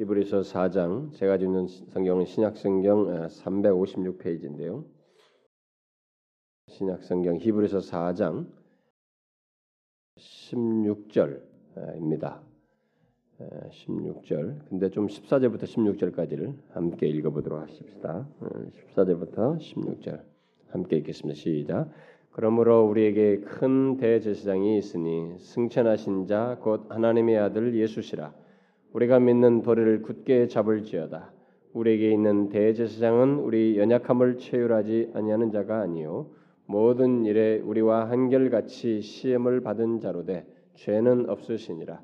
히브리서 4장 제가 주는 성경은 신약 성경 356페이지인데요. 신약 성경 히브리서 4장 16절입니다. 16절. 근데 좀 14절부터 16절까지를 함께 읽어 보도록 하십시다. 14절부터 16절 함께 읽겠습니다. 시작. 그러므로 우리에게 큰 대제사장이 있으니 승천하신 자 곧 하나님의 아들 예수시라. 우리가 믿는 도리를 굳게 잡을지어다. 우리에게 있는 대제사장은 우리 연약함을 체휼하지 아니하는 자가 아니요 모든 일에 우리와 한결같이 시험을 받은 자로되 죄는 없으시니라.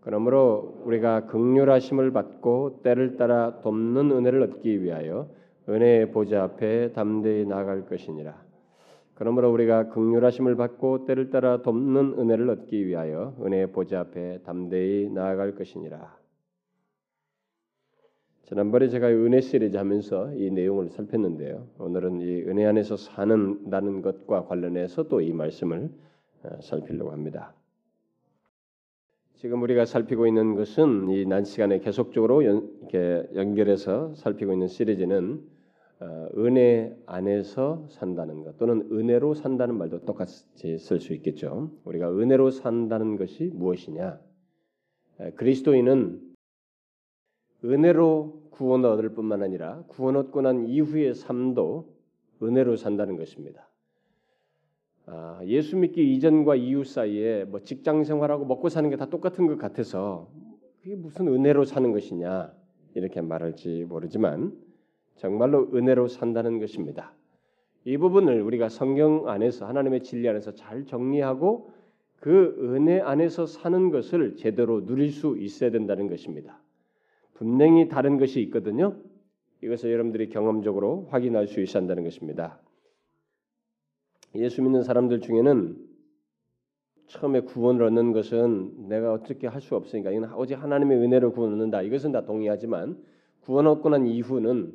그러므로 우리가 극률하심을 받고 때를 따라 돕는 은혜를 얻기 위하여 은혜의 보좌 앞에 담대히 나아갈 것이니라. 그러므로 우리가 극률하심을 받고 때를 따라 돕는 은혜를 얻기 위하여 은혜의 보좌 앞에 담대히 나아갈 것이니라. 지난번에 제가 은혜 시리즈 하면서 이 내용을 살폈는데요. 오늘은 이 은혜 안에서 사는다는 것과 관련해서 또 이 말씀을 어, 살피려고 합니다. 지금 우리가 살피고 있는 것은 이 난 시간에 계속적으로 연, 이렇게 연결해서 살피고 있는 시리즈는 어, 은혜 안에서 산다는 것 또는 은혜로 산다는 말도 똑같이 쓸 수 있겠죠. 우리가 은혜로 산다는 것이 무엇이냐? 그리스도인은 은혜로 구원을 얻을 뿐만 아니라 구원 얻고 난 이후의 삶도 은혜로 산다는 것입니다. 아, 예수 믿기 이전과 이후 사이에 뭐 직장 생활하고 먹고 사는 게 다 똑같은 것 같아서 그게 무슨 은혜로 사는 것이냐 이렇게 말할지 모르지만 정말로 은혜로 산다는 것입니다. 이 부분을 우리가 성경 안에서 하나님의 진리 안에서 잘 정리하고 그 은혜 안에서 사는 것을 제대로 누릴 수 있어야 된다는 것입니다. 분명히 다른 것이 있거든요. 이것을 여러분들이 경험적으로 확인할 수 있어야 한다는 것입니다. 예수 믿는 사람들 중에는 처음에 구원을 얻는 것은 내가 어떻게 할 수 없으니까 이건 오직 하나님의 은혜로 구원 얻는다. 이것은 다 동의하지만 구원 얻고 난 이후는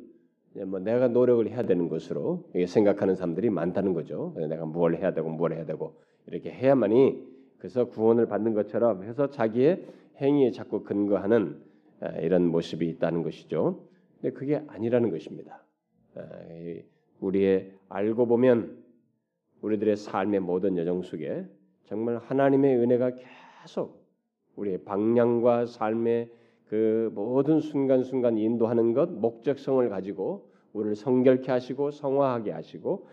뭐 내가 노력을 해야 되는 것으로 생각하는 사람들이 많다는 거죠. 내가 뭘 해야 되고 뭘 해야 되고 이렇게 해야만이 그래서 구원을 받는 것처럼 해서 자기의 행위에 자꾸 근거하는 이런 모습이 있다는 것이죠. 근데 그게 아니라는 것입니다. 우리의 알고 보면 우리들의 삶의 모든 여정 속에 정말 하나님의 은혜가 계속 우리의 방향과 삶의 그 모든 순간순간 인도하는 것 목적성을 가지고 우리를 성결케 하시고 성화하게 하시고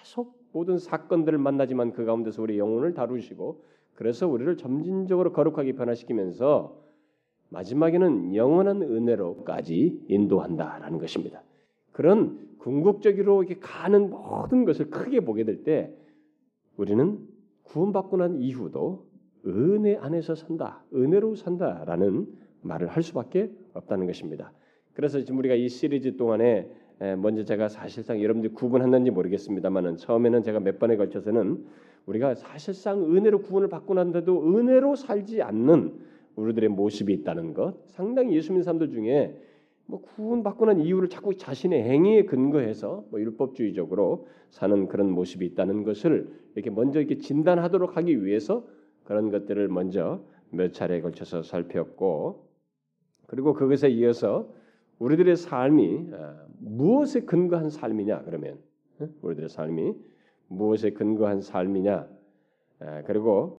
계속 모든 사건들을 만나지만 그 가운데서 우리 영혼을 다루시고 그래서 우리를 점진적으로 거룩하게 변화시키면서 마지막에는 영원한 은혜로까지 인도한다라는 것입니다. 그런 궁극적으로 이렇게 가는 모든 것을 크게 보게 될 때 우리는 구원받고 난 이후도 은혜 안에서 산다, 은혜로 산다라는 말을 할 수밖에 없다는 것입니다. 그래서 지금 우리가 이 시리즈 동안에 먼저 제가 사실상 여러분들이 구분했는지 모르겠습니다만은 처음에는 제가 몇 번에 걸쳐서는 우리가 사실상 은혜로 구원을 받고 난데도 은혜로 살지 않는 우리들의 모습이 있다는 것. 상당히 예수 믿는 사람들 중에 뭐 구원 받고 난 이유를 자꾸 자신의 행위에 근거해서 뭐 율법주의적으로 사는 그런 모습이 있다는 것을 이렇게 먼저 이렇게 진단하도록 하기 위해서 그런 것들을 먼저 몇 차례에 걸쳐서 살폈고 그리고 그것에 이어서 우리들의 삶이 아, 무엇에 근거한 삶이냐 그러면 우리들의 삶이 무엇에 근거한 삶이냐 아, 그리고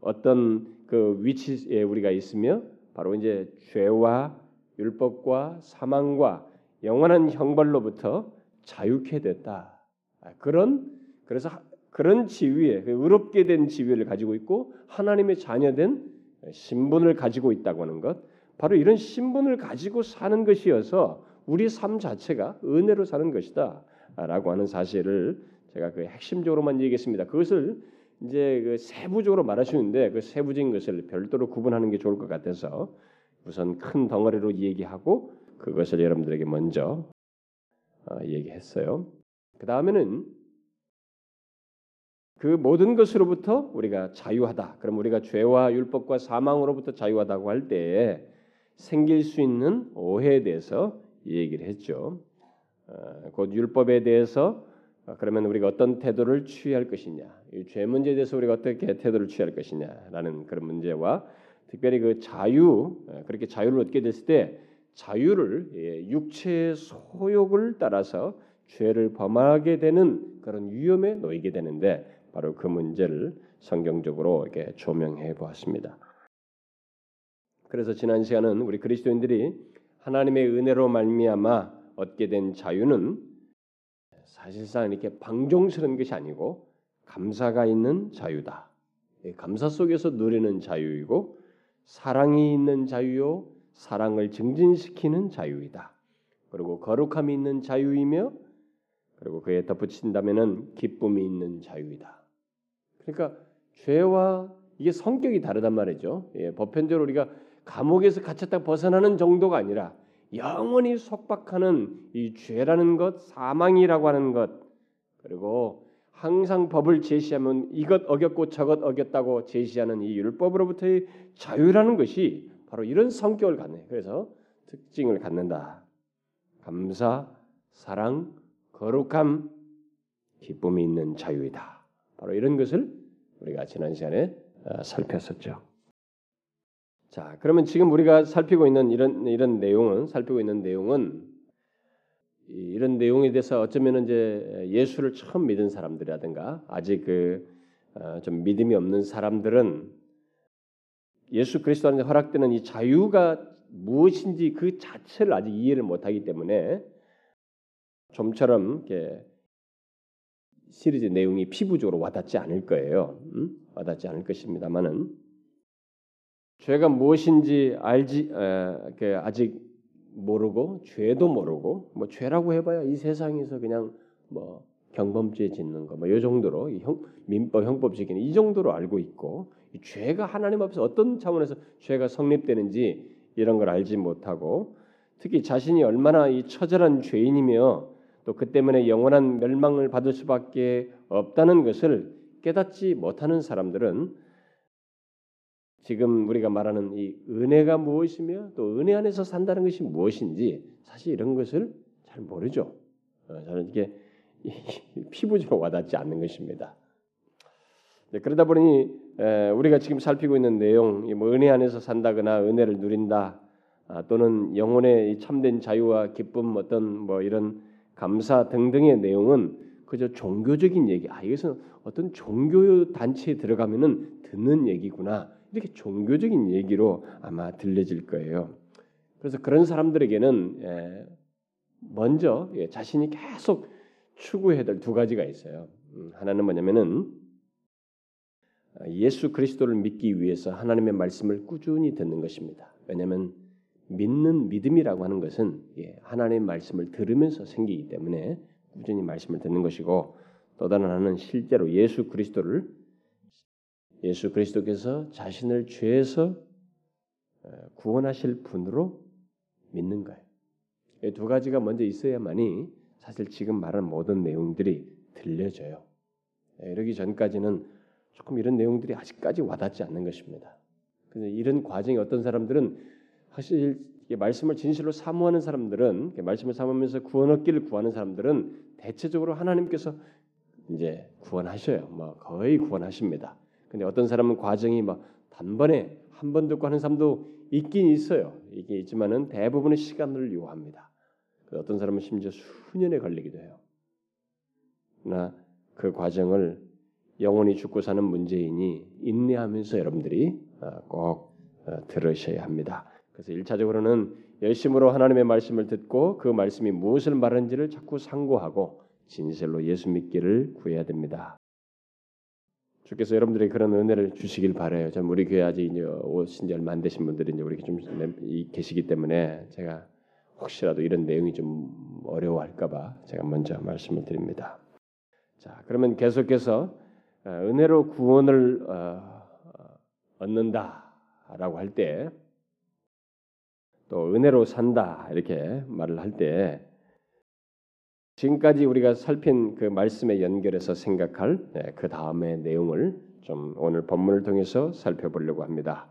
어떤 그 위치에 우리가 있으며 바로 이제 죄와 율법과 사망과 영원한 형벌로부터 자유케 됐다. 아, 그런 그래서 그런 지위에 그 의롭게 된 지위를 가지고 있고 하나님의 자녀된 신분을 가지고 있다고 하는 것. 바로 이런 신분을 가지고 사는 것이어서 우리 삶 자체가 은혜로 사는 것이다라고 하는 사실을 제가 그 핵심적으로만 얘기했습니다. 그것을 이제 그 세부적으로 말하시는데 그 세부적인 것을 별도로 구분하는 게 좋을 것 같아서 우선 큰 덩어리로 얘기하고 그것을 여러분들에게 먼저 어, 얘기했어요. 그 다음에는 그 모든 것으로부터 우리가 자유하다. 그럼 우리가 죄와 율법과 사망으로부터 자유하다고 할 때에 생길 수 있는 오해에 대해서 얘기를 했죠. 어, 곧 율법에 대해서 어, 그러면 우리가 어떤 태도를 취할 것이냐, 죄 문제에 대해서 우리가 어떻게 태도를 취할 것이냐라는 그런 문제와 특별히 그 자유 예, 그렇게 자유를 얻게 됐을 때 자유를 예, 육체의 소욕을 따라서 죄를 범하게 되는 그런 위험에 놓이게 되는데 바로 그 문제를 성경적으로 이렇게 조명해 보았습니다. 그래서 지난 시간은 우리 그리스도인들이 하나님의 은혜로 말미암아 얻게 된 자유는 사실상 이렇게 방종스러운 것이 아니고 감사가 있는 자유다. 감사 속에서 누리는 자유이고 사랑이 있는 자유요 사랑을 증진시키는 자유이다. 그리고 거룩함이 있는 자유이며 그리고 그에 덧붙인다면은 기쁨이 있는 자유이다. 그러니까 죄와 이게 성격이 다르단 말이죠. 예, 보편적으로 우리가 감옥에서 갇혔다 벗어나는 정도가 아니라 영원히 속박하는 이 죄라는 것, 사망이라고 하는 것, 그리고 항상 법을 제시하면 이것 어겼고 저것 어겼다고 제시하는 이 율법으로부터의 자유라는 것이 바로 이런 성격을 갖네. 그래서 특징을 갖는다. 감사, 사랑, 거룩함, 기쁨이 있는 자유이다. 바로 이런 것을 우리가 지난 시간에 어, 살폈었죠. 자, 그러면 지금 우리가 살피고 있는 이런 이런 내용은 살피고 있는 내용은 이런 내용에 대해서 어쩌면 이제 예수를 처음 믿은 사람들이라든가 아직 그좀 어, 믿음이 없는 사람들은 예수 그리스도 안에 허락되는 이 자유가 무엇인지 그 자체를 아직 이해를 못하기 때문에 좀처럼 이렇게 시리즈 내용이 피부적으로 와닿지 않을 거예요. 음? 와닿지 않을 것입니다만은 죄가 무엇인지 알지 에, 아직 모르고 죄도 모르고 뭐 죄라고 해봐야 이 세상에서 그냥 뭐 경범죄 짓는 거 뭐이 정도로 형, 민법 형법적인 이 정도로 알고 있고 이 죄가 하나님 앞에서 어떤 차원에서 죄가 성립되는지 이런 걸 알지 못하고 특히 자신이 얼마나 이 처절한 죄인이며 또 그 때문에 영원한 멸망을 받을 수밖에 없다는 것을 깨닫지 못하는 사람들은 지금 우리가 말하는 이 은혜가 무엇이며 또 은혜 안에서 산다는 것이 무엇인지 사실 이런 것을 잘 모르죠. 어, 저는 이게 피부적으로 와닿지 않는 것입니다. 네, 그러다 보니 우리가 지금 살피고 있는 내용, 뭐 은혜 안에서 산다거나 은혜를 누린다, 아, 또는 영혼의 참된 자유와 기쁨, 어떤 뭐 이런 감사 등등의 내용은 그저 종교적인 얘기. 아 이것은 어떤 종교 단체에 들어가면은 듣는 얘기구나. 이렇게 종교적인 얘기로 아마 들려질 거예요. 그래서 그런 사람들에게는 예, 먼저 예, 자신이 계속 추구해야 될 두 가지가 있어요. 음, 하나는 뭐냐면은 아, 예수 그리스도를 믿기 위해서 하나님의 말씀을 꾸준히 듣는 것입니다. 왜냐하면 믿는 믿음이라고 하는 것은 예, 하나님의 말씀을 들으면서 생기기 때문에 꾸준히 말씀을 듣는 것이고 또 다른 하나는 실제로 예수 그리스도를 예수 그리스도께서 자신을 죄에서 구원하실 분으로 믿는 거예요. 이 두 가지가 먼저 있어야만이 사실 지금 말한 모든 내용들이 들려져요. 이러기 전까지는 조금 이런 내용들이 아직까지 와닿지 않는 것입니다. 근데 이런 과정이 어떤 사람들은 사실 말씀을 진실로 사모하는 사람들은 말씀을 사모하면서 구원 얻기를 구하는 사람들은 대체적으로 하나님께서 이제 구원하셔요. 뭐 거의 구원하십니다. 근데 어떤 사람은 과정이 막 단번에 한 번 듣고 하는 사람도 있긴 있어요. 이게 있지만은 대부분의 시간을 요합니다. 어떤 사람은 심지어 수년에 걸리기도 해요. 그러나 그 과정을 영원히 죽고 사는 문제이니 인내하면서 여러분들이 어, 꼭 어, 들으셔야 합니다. 그래서 일차적으로는 열심으로 하나님의 말씀을 듣고 그 말씀이 무엇을 말하는지를 자꾸 상고하고 진실로 예수 믿기를 구해야 됩니다. 주께서 여러분들이 그런 은혜를 주시길 바래요. 전 우리 교회 아직 이제 오신 지 얼마 안 되신 분들이 이제 우리 좀 계시기 때문에 제가 혹시라도 이런 내용이 좀 어려워할까봐 제가 먼저 말씀을 드립니다. 자, 그러면 계속해서 어, 은혜로 구원을 어, 얻는다라고 할 때 또 은혜로 산다 이렇게 말을 할 때 지금까지 우리가 살핀 그 말씀에 연결해서 생각할 네, 그 다음의 내용을 좀 오늘 본문을 통해서 살펴보려고 합니다.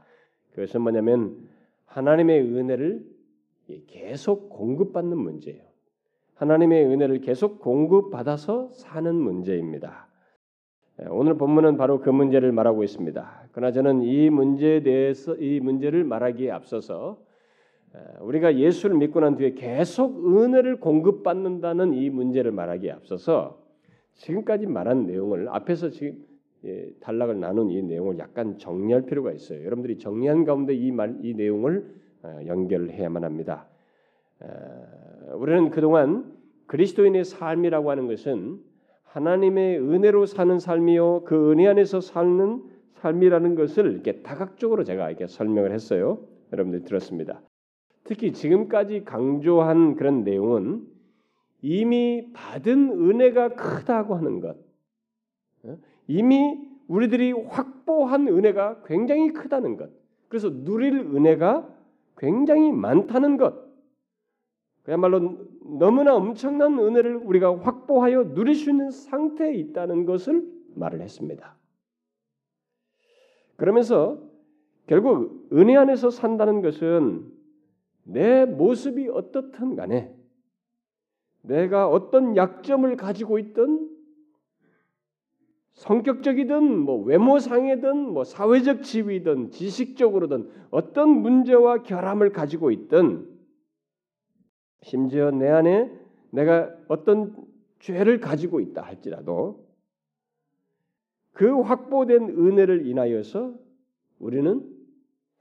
그것은 뭐냐면 하나님의 은혜를 계속 공급받는 문제예요. 하나님의 은혜를 계속 공급받아서 사는 문제입니다. 예, 오늘 본문은 바로 그 문제를 말하고 있습니다. 그러나 저는 이 문제에 대해서 이 문제를 말하기에 앞서서 예, 우리가 예수를 믿고 난 뒤에 계속 은혜를 공급받는다는 이 문제를 말하기에 앞서서 지금까지 말한 내용을 앞에서 지금 예, 단락을 나눈 이 내용을 약간 정리할 필요가 있어요. 여러분들이 정리한 가운데 이 말, 이 내용을 어, 연결해야만 합니다. 어, 우리는 그동안 그리스도인의 삶이라고 하는 것은 하나님의 은혜로 사는 삶이요 그 은혜 안에서 사는 삶이라는 것을 이렇게 다각적으로 제가 이렇게 설명을 했어요. 여러분들 들었습니다. 특히 지금까지 강조한 그런 내용은 이미 받은 은혜가 크다고 하는 것, 어? 이미 우리들이 확보한 은혜가 굉장히 크다는 것, 그래서 누릴 은혜가 굉장히 많다는 것, 그야말로 너무나 엄청난 은혜를 우리가 확보하여 누릴 수 있는 상태에 있다는 것을 말을 했습니다. 그러면서 결국 은혜 안에서 산다는 것은 내 모습이 어떻든 간에 내가 어떤 약점을 가지고 있든 성격적이든 뭐 외모상이든 뭐 사회적 지위든 지식적으로든 어떤 문제와 결함을 가지고 있든 심지어 내 안에 내가 어떤 죄를 가지고 있다 할지라도 그 확보된 은혜를 인하여서 우리는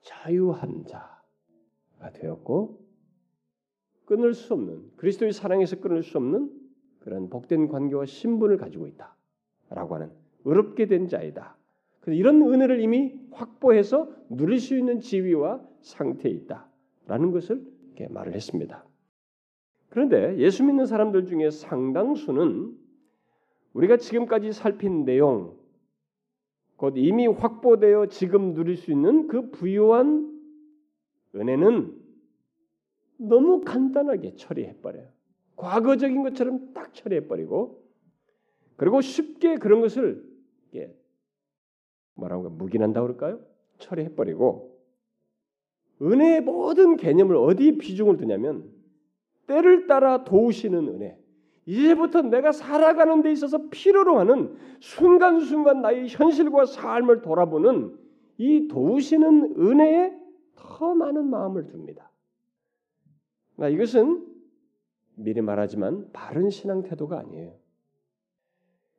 자유한 자가 되었고 끊을 수 없는 그리스도의 사랑에서 끊을 수 없는 그런 복된 관계와 신분을 가지고 있다라고 하는 의롭게 된 자이다. 그래서 이런 은혜를 이미 확보해서 누릴 수 있는 지위와 상태에 있다라는 것을 이렇게 말을 했습니다. 그런데 예수 믿는 사람들 중에 상당수는 우리가 지금까지 살핀 내용, 곧 이미 확보되어 지금 누릴 수 있는 그 부유한 은혜는 너무 간단하게 처리해버려요. 과거적인 것처럼 딱 처리해버리고, 그리고 쉽게 그런 것을 뭐라고 묵인한다 그럴까요? 처리해버리고, 은혜의 모든 개념을 어디 비중을 두냐면 때를 따라 도우시는 은혜. 이제부터 내가 살아가는 데 있어서 필요로 하는 순간순간 나의 현실과 삶을 돌아보는 이 도우시는 은혜에 더 많은 마음을 둡니다. 그러니까 이것은 미리 말하지만 바른 신앙 태도가 아니에요.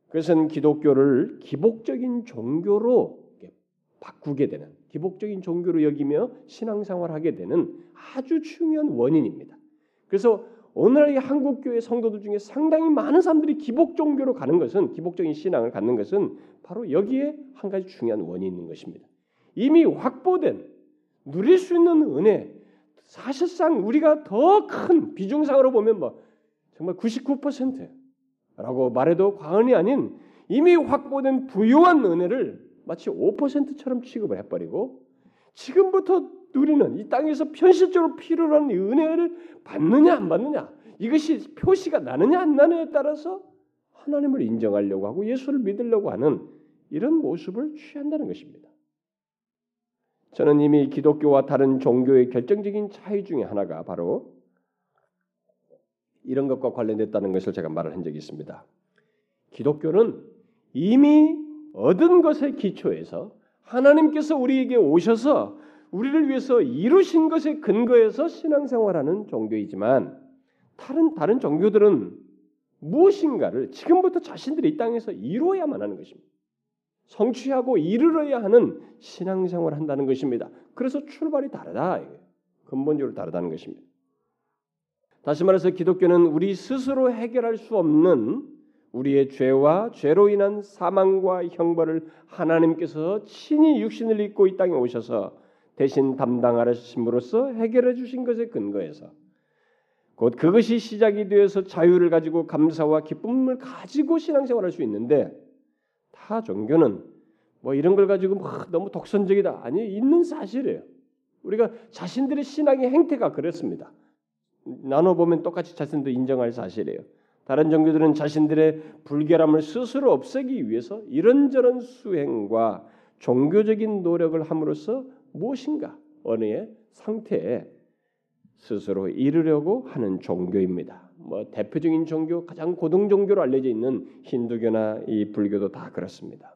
그것은 기독교를 기복적인 종교로 바꾸게 되는 기복적인 종교로 여기며 신앙생활하게 되는 아주 중요한 원인입니다. 그래서 오늘날 한국 교회 성도들 중에 상당히 많은 사람들이 기복 종교로 가는 것은 기복적인 신앙을 갖는 것은 바로 여기에 한 가지 중요한 있는 것입니다. 이미 확보된 누릴 수 있는 은혜 사실상 우리가 더 큰 비중상으로 보면 뭐 정말 99%라고 말해도 과언이 아닌 이미 확보된 부유한 은혜를 마치 5%처럼 취급을 해버리고 지금부터 누리는 이 땅에서 현실적으로 필요로 하는 은혜를 받느냐 안 받느냐 이것이 표시가 나느냐 안 나느냐에 따라서 하나님을 인정하려고 하고 예수를 믿으려고 하는 이런 모습을 취한다는 것입니다. 저는 이미 기독교와 다른 종교의 결정적인 차이 중에 하나가 바로 이런 것과 관련됐다는 것을 제가 말을 한 적이 있습니다. 기독교는 이미 얻은 것의 기초에서 하나님께서 우리에게 오셔서 우리를 위해서 이루신 것에 근거해서 신앙생활하는 종교이지만 다른 다른 종교들은 무엇인가를 지금부터 자신들이 이 땅에서 이루어야만 하는 것입니다. 성취하고 이르러야 하는 신앙생활을 한다는 것입니다. 그래서 출발이 다르다. 근본적으로 다르다는 것입니다. 다시 말해서 기독교는 우리 스스로 해결할 수 없는 우리의 죄와 죄로 인한 사망과 형벌을 하나님께서 친히 육신을 입고 이 땅에 오셔서 대신 담당하심으로써 해결해 주신 것에 근거해서 곧 그것이 시작이 되어서 자유를 가지고 감사와 기쁨을 가지고 신앙생활할 수 있는데 타 종교는 뭐 이런 걸 가지고 뭐 너무 독선적이다 아니 있는 사실이에요. 우리가 자신들의 신앙의 행태가 그렇습니다. 나눠 보면 똑같이 자신도 인정할 사실이에요. 다른 종교들은 자신들의 불결함을 스스로 없애기 위해서 이런저런 수행과 종교적인 노력을 함으로써 무엇인가 어느의 상태에 스스로 이루려고 하는 종교입니다. 뭐 대표적인 종교, 가장 고등 종교로 알려져 있는 힌두교나 이 불교도 다 그렇습니다.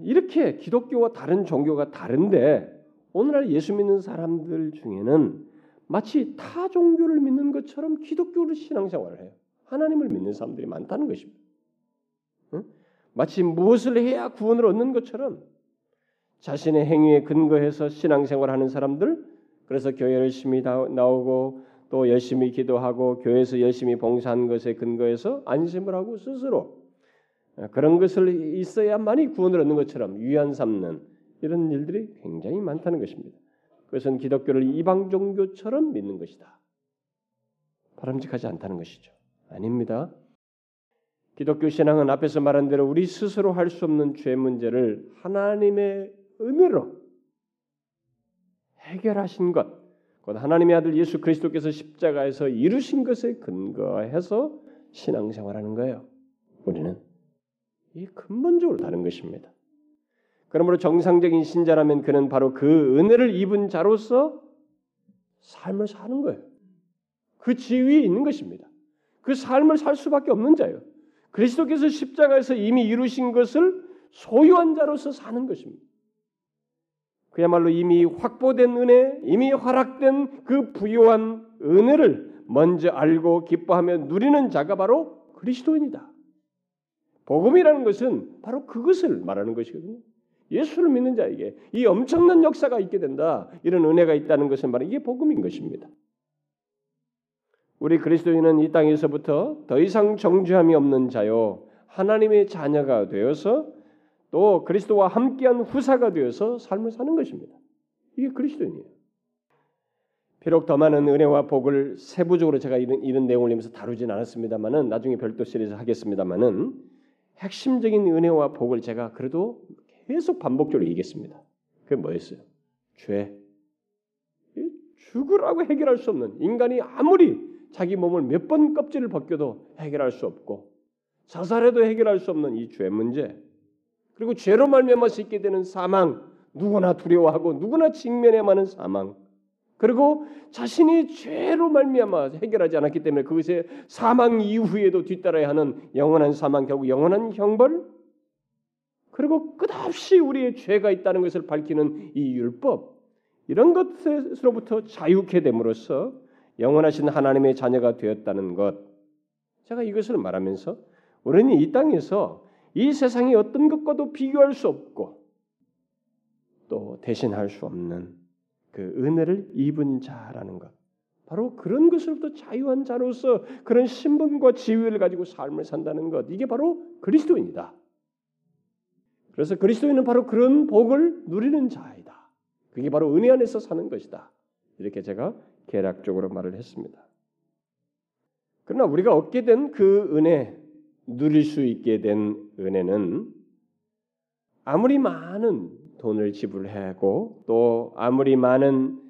이렇게 기독교와 다른 종교가 다른데 오늘날 예수 믿는 사람들 중에는 마치 타 종교를 믿는 것처럼 기독교를 신앙생활을 해요. 하나님을 믿는 사람들이 많다는 것입니다. 응? 마치 무엇을 해야 구원을 얻는 것처럼 자신의 행위에 근거해서 신앙생활하는 사람들, 그래서 교회 열심히 나오고 또 열심히 기도하고 교회에서 열심히 봉사한 것에 근거해서 안심을 하고 스스로 그런 것을 있어야만이 구원을 얻는 것처럼 위안 삼는 이런 일들이 굉장히 많다는 것입니다. 그것은 기독교를 이방 종교처럼 믿는 것이다. 바람직하지 않다는 것이죠. 아닙니다. 기독교 신앙은 앞에서 말한 대로 우리 스스로 할 수 없는 죄 문제를 하나님의 은혜로 해결하신 것, 곧 하나님의 아들 예수 그리스도께서 십자가에서 이루신 것에 근거해서 신앙생활하는 거예요. 우리는 이 근본적으로 다른 것입니다. 그러므로 정상적인 신자라면 그는 바로 그 은혜를 입은 자로서 삶을 사는 거예요. 그 지위에 있는 것입니다. 그 삶을 살 수밖에 없는 자예요. 그리스도께서 십자가에서 이미 이루신 것을 소유한 자로서 사는 것입니다. 그야말로 이미 확보된 은혜, 이미 허락된 그 부요한 은혜를 먼저 알고 기뻐하며 누리는 자가 바로 그리스도인이다. 복음이라는 것은 바로 그것을 말하는 것이거든요. 예수를 믿는 자에게 이 엄청난 역사가 있게 된다. 이런 은혜가 있다는 것은 바로 이게 복음인 것입니다. 우리 그리스도인은 이 땅에서부터 더 이상 정죄함이 없는 자요 하나님의 자녀가 되어서 또 그리스도와 함께한 후사가 되어서 삶을 사는 것입니다. 이게 그리스도인이에요. 비록 더 많은 은혜와 복을 세부적으로 제가 이런, 이런 내용을 내면서 다루진 않았습니다만은 나중에 별도 시리즈 하겠습니다만은 핵심적인 은혜와 복을 제가 그래도 계속 반복적으로 얘기했습니다. 그게 뭐였어요? 죄. 죽으라고 해결할 수 없는 인간이 아무리 자기 몸을 몇 번 껍질을 벗겨도 해결할 수 없고 자살해도 해결할 수 없는 이 죄 문제 그리고 죄로 말미암아서 있게 되는 사망 누구나 두려워하고 누구나 직면해야만 하는 사망. 그리고 자신이 죄로 말미암아 해결하지 않았기 때문에 그것에 사망 이후에도 뒤따라야 하는 영원한 사망 결국 영원한 형벌? 그리고 끝없이 우리의 죄가 있다는 것을 밝히는 이 율법 이런 것으로부터 자유케 됨으로써 영원하신 하나님의 자녀가 되었다는 것. 제가 이것을 말하면서 우리는 이 땅에서 이 세상의 어떤 것과도 비교할 수 없고 또 대신할 수 없는 그 은혜를 입은 자라는 것. 바로 그런 것으로부터 자유한 자로서 그런 신분과 지위를 가지고 삶을 산다는 것. 이게 바로 그리스도인이다. 그래서 그리스도인은 바로 그런 복을 누리는 자이다. 그게 바로 은혜 안에서 사는 것이다. 이렇게 제가 개략적으로 말을 했습니다. 그러나 우리가 얻게 된 그 은혜, 누릴 수 있게 된 은혜는 아무리 많은 돈을 지불하고 또 아무리 많은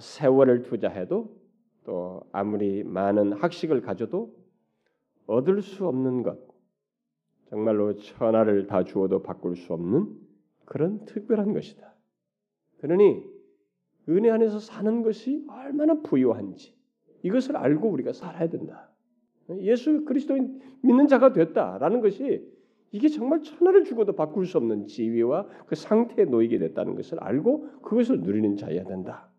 세월을 투자해도 또 아무리 많은 학식을 가져도 얻을 수 없는 것, 정말로 천하를 다 주어도 바꿀 수 없는 그런 특별한 것이다. 그러니 은혜 안에서 사는 것이 얼마나 부유한지 이것을 알고 우리가 살아야 된다. 예수 그리스도인 믿는 자가 됐다라는 것이 이게 정말 천하를 주고도 바꿀 수 없는 지위와 그 상태에 놓이게 됐다는 것을 알고 그것을 누리는 자여야 된다.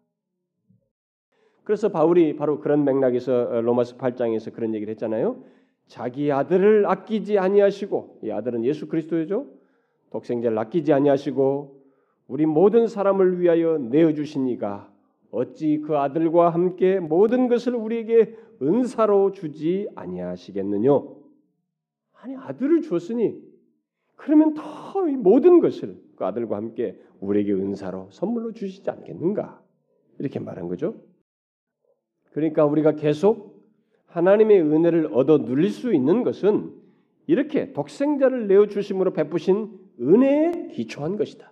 그래서 바울이 바로 그런 맥락에서 로마서 8장에서 그런 얘기를 했잖아요. 자기 아들을 아끼지 아니하시고 이 아들은 예수 그리스도죠. 독생자를 아끼지 아니하시고 우리 모든 사람을 위하여 내어 주시니가 어찌 그 아들과 함께 모든 것을 우리에게 은사로 주지 아니하시겠느뇨? 아니 아들을 주었으니 그러면 더 모든 것을 그 아들과 함께 우리에게 은사로 선물로 주시지 않겠는가? 이렇게 말한 거죠. 그러니까 우리가 계속 하나님의 은혜를 얻어 누릴 수 있는 것은 이렇게 독생자를 내어 주심으로 베푸신 은혜에 기초한 것이다.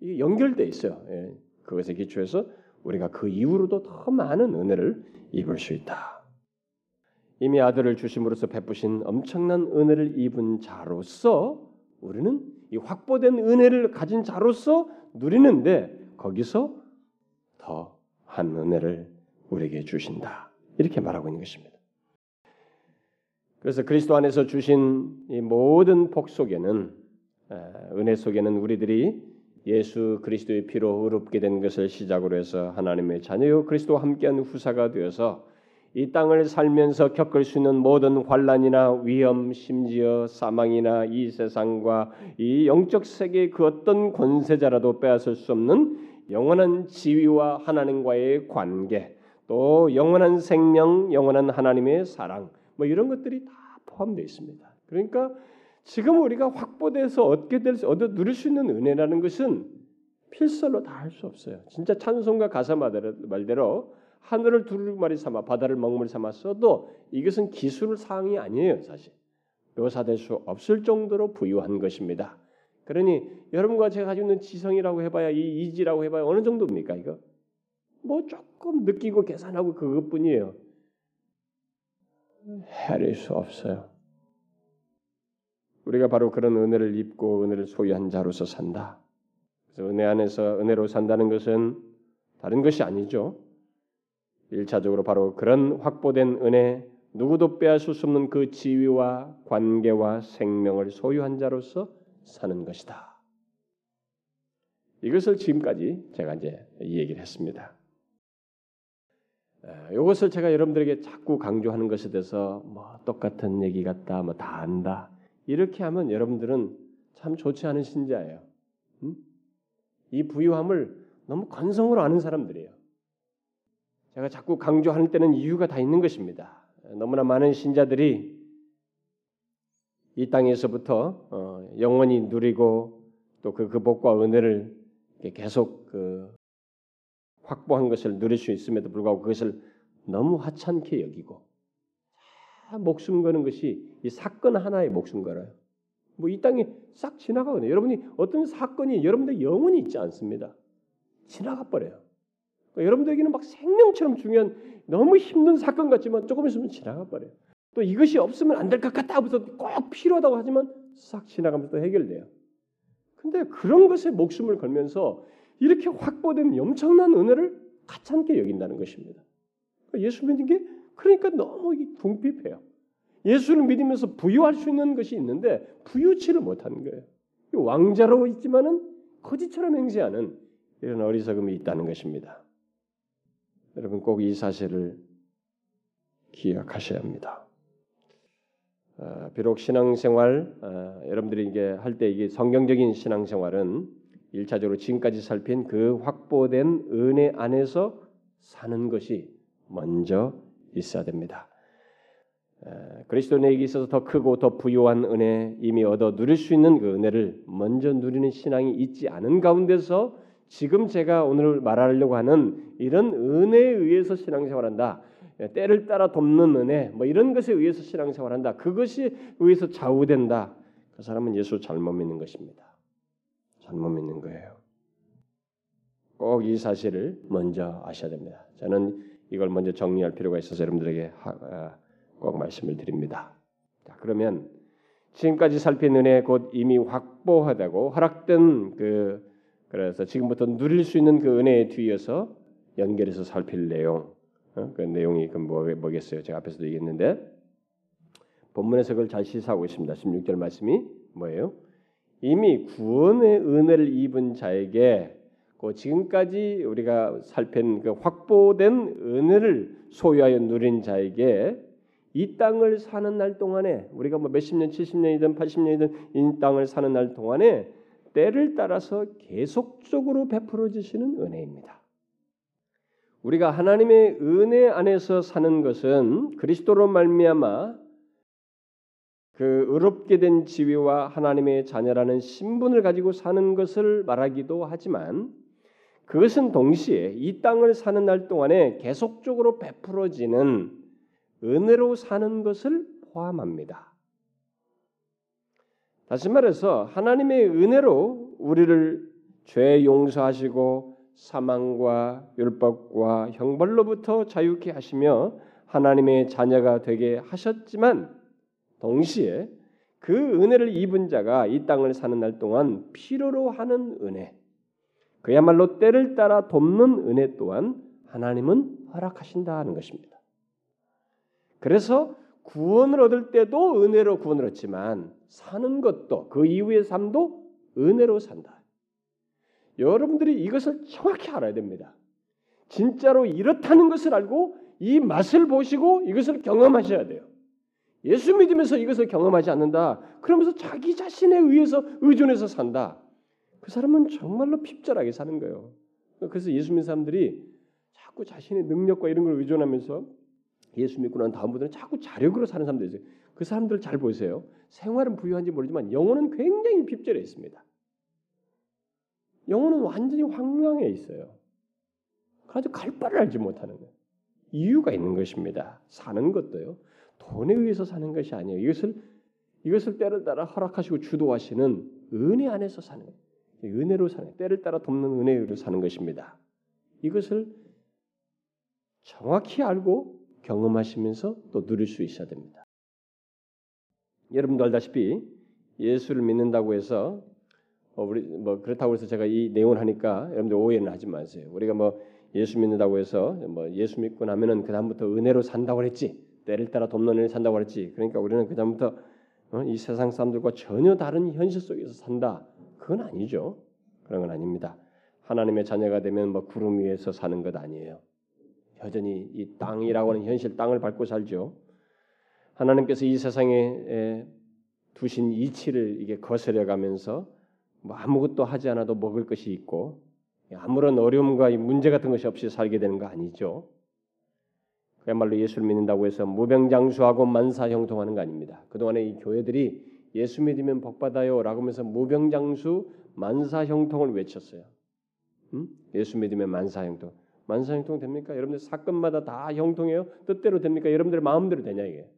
이게 연결돼 있어요. 예. 그것에 기초해서 우리가 그 이후로도 더 많은 은혜를 입을 수 있다. 이미 아들을 주심으로써 베푸신 엄청난 은혜를 입은 자로서 우리는 이 확보된 은혜를 가진 자로서 누리는데 거기서 더 한 은혜를 우리에게 주신다. 이렇게 말하고 있는 것입니다. 그래서 그리스도 안에서 주신 이 모든 복 속에는 은혜 속에는 우리들이 예수 그리스도의 피로 의롭게 된 것을 시작으로 해서 하나님의 자녀요 그리스도와 함께한 후사가 되어서 이 땅을 살면서 겪을 수 있는 모든 환란이나 위험, 심지어 사망이나 이 세상과 이 영적 세계의 그 어떤 권세자라도 빼앗을 수 없는 영원한 지위와 하나님과의 관계, 또 영원한 생명, 영원한 하나님의 사랑, 뭐 이런 것들이 다 포함되어 있습니다. 그러니까 지금 우리가 확보돼서 얻게 될 얻어 누릴 수 있는 은혜라는 것은 필설로 다 할 수 없어요. 진짜 찬송가 가사 말대로 하늘을 두루마리 삼아 바다를 먹물 삼았어도 이것은 기술 사항이 아니에요, 사실. 묘사될 수 없을 정도로 부유한 것입니다. 그러니 여러분과 제가 가지고 있는 지성이라고 해봐야 이 이지라고 해봐야 어느 정도입니까 이거? 뭐 조금 느끼고 계산하고 그것뿐이에요. 헤아릴 수 없어요. 우리가 바로 그런 은혜를 입고 은혜를 소유한 자로서 산다. 그래서 은혜 안에서 은혜로 산다는 것은 다른 것이 아니죠. 일차적으로 바로 그런 확보된 은혜, 누구도 빼앗을 수 없는 그 지위와 관계와 생명을 소유한 자로서 사는 것이다. 이것을 지금까지 제가 이제 이 얘기를 했습니다. 이것을 제가 여러분들에게 자꾸 강조하는 것에 대해서 뭐 똑같은 얘기 같다, 뭐 다 안다 이렇게 하면 여러분들은 참 좋지 않은 신자예요. 음? 이 부유함을 너무 건성으로 아는 사람들이에요. 제가 자꾸 강조할 때는 이유가 다 있는 것입니다. 너무나 많은 신자들이 이 땅에서부터 어, 영원히 누리고 또그 그 복과 은혜를 계속 그 확보한 것을 누릴 수 있음에도 불구하고 그것을 너무 하찮게 여기고 목숨 거는 것이 이 사건 하나에 목숨 걸어요. 뭐 이 땅에 싹 지나가거든요. 여러분이 어떤 사건이 여러분들 영원히 있지 않습니다. 지나가 버려요. 그러니까 여러분들에게는 막 생명처럼 중요한 너무 힘든 사건 같지만 조금 있으면 지나가 버려요. 또 이것이 없으면 안 될 것 같다 하면서 꼭 필요하다고 하지만 싹 지나가면서 또 해결돼요. 근데 그런 것에 목숨을 걸면서 이렇게 확보된 엄청난 은혜를 가찮게 여긴다는 것입니다. 그러니까 예수 믿는 게 그러니까 너무 궁핍해요. 예수를 믿으면서 부유할 수 있는 것이 있는데 부유치를 못하는 거예요. 왕자로 있지만은 거지처럼 행세하는 이런 어리석음이 있다는 것입니다. 여러분 꼭 이 사실을 기억하셔야 합니다. 어, 비록 신앙생활 어, 여러분들이 이게 할 때 이게 성경적인 신앙생활은 일차적으로 지금까지 살핀 그 확보된 은혜 안에서 사는 것이 먼저 있어야 됩니다. 그리스도인에게 있어서 더 크고 더 부유한 은혜 이미 얻어 누릴 수 있는 그 은혜를 먼저 누리는 신앙이 있지 않은 가운데서 지금 제가 오늘 말하려고 하는 이런 은혜에 의해서 신앙생활한다. 때를 따라 돕는 은혜, 뭐 이런 것에 의해서 신앙생활한다. 그것이 의해서 좌우된다. 그 사람은 예수 잘못 믿는 것입니다. 잘못 믿는 거예요. 꼭 이 사실을 먼저 아셔야 됩니다. 저는 이걸 먼저 정리할 필요가 있어서 여러분들에게 아, 꼭 말씀을 드립니다. 자, 그러면 지금까지 살핀 은혜 곧 이미 확보하다고 허락된 그 그래서 지금부터 누릴 수 있는 그 은혜에 뒤에서 연결해서 살필 내용, 어? 그 내용이 그 뭐, 뭐겠어요? 제가 앞에서도 얘기했는데 본문에서 그걸 잘 시사하고 있습니다. 16절 말씀이 뭐예요? 이미 구원의 은혜를 입은 자에게 그 지금까지 우리가 살핀 그 확보된 은혜를 소유하여 누린 자에게 이 땅을 사는 날 동안에 우리가 뭐 몇십 년, 70년이든 80년이든 이 땅을 사는 날 동안에 때를 따라서 계속적으로 베풀어 주시는 은혜입니다. 우리가 하나님의 은혜 안에서 사는 것은 그리스도로 말미암아 그 의롭게 된 지위와 하나님의 자녀라는 신분을 가지고 사는 것을 말하기도 하지만 그것은 동시에 이 땅을 사는 날 동안에 계속적으로 베풀어지는 은혜로 사는 것을 포함합니다. 다시 말해서 하나님의 은혜로 우리를 죄 용서하시고 사망과 율법과 형벌로부터 자유케 하시며 하나님의 자녀가 되게 하셨지만 동시에 그 은혜를 입은 자가 이 땅을 사는 날 동안 필요로 하는 은혜, 그야말로 때를 따라 돕는 은혜 또한 하나님은 허락하신다는 것입니다. 그래서 구원을 얻을 때도 은혜로 구원을 얻지만 사는 것도 그 이후의 삶도 은혜로 산다. 여러분들이 이것을 정확히 알아야 됩니다. 진짜로 이렇다는 것을 알고 이 맛을 보시고 이것을 경험하셔야 돼요. 예수 믿으면서 이것을 경험하지 않는다. 그러면서 자기 자신에 의해서 의존해서 산다. 그 사람은 정말로 핍절하게 사는 거예요. 그래서 예수 믿는 사람들이 자꾸 자신의 능력과 이런 걸 의존하면서 예수 믿고 난 다음부터는 자꾸 자력으로 사는 사람들이 있어요. 그 사람들 잘 보세요. 생활은 부유한지 모르지만 영혼은 굉장히 핍절해 있습니다. 영혼은 완전히 황량해 있어요. 그래서 갈 바를 알지 못하는 거예요. 이유가 있는 것입니다. 사는 것도요. 돈에 의해서 사는 것이 아니에요. 이것을 이것을 때를 따라 허락하시고 주도하시는 은혜 안에서 사는 거예요. 은혜로 사는 때를 따라 돕는 은혜로 사는 것입니다. 이것을 정확히 알고 경험하시면서 또 누릴 수 있어야 됩니다. 여러분도 알다시피 예수를 믿는다고 해서 어, 우리 뭐 그렇다고 해서 제가 이 내용을 하니까 여러분들 오해는 하지 마세요. 우리가 뭐 예수 믿는다고 해서 뭐 예수 믿고 나면은 그 다음부터 은혜로 산다고 그랬지. 때를 따라 돕는 은혜를 산다고 그랬지. 그러니까 우리는 그 다음부터 어, 이 세상 사람들과 전혀 다른 현실 속에서 산다. 그건 아니죠. 그런 건 아닙니다. 하나님의 자녀가 되면 뭐 구름 위에서 사는 것 아니에요. 여전히 이 땅이라고 하는 현실 땅을 밟고 살죠. 하나님께서 이 세상에 두신 이치를 이게 거스려 가면서 뭐 아무것도 하지 않아도 먹을 것이 있고 아무런 어려움과 문제 같은 것이 없이 살게 되는 거 아니죠. 그야말로 예수를 믿는다고 해서 무병장수하고 만사형통하는 거 아닙니다. 그동안에 이 교회들이 예수 믿으면 복 받아요 라고 하면서 무병장수 만사 형통을 외쳤어요. 음? 예수 믿으면 만사 형통. 만사 형통 됩니까? 여러분들 사건마다 다 형통해요? 뜻대로 됩니까? 여러분들 마음대로 되냐 이게?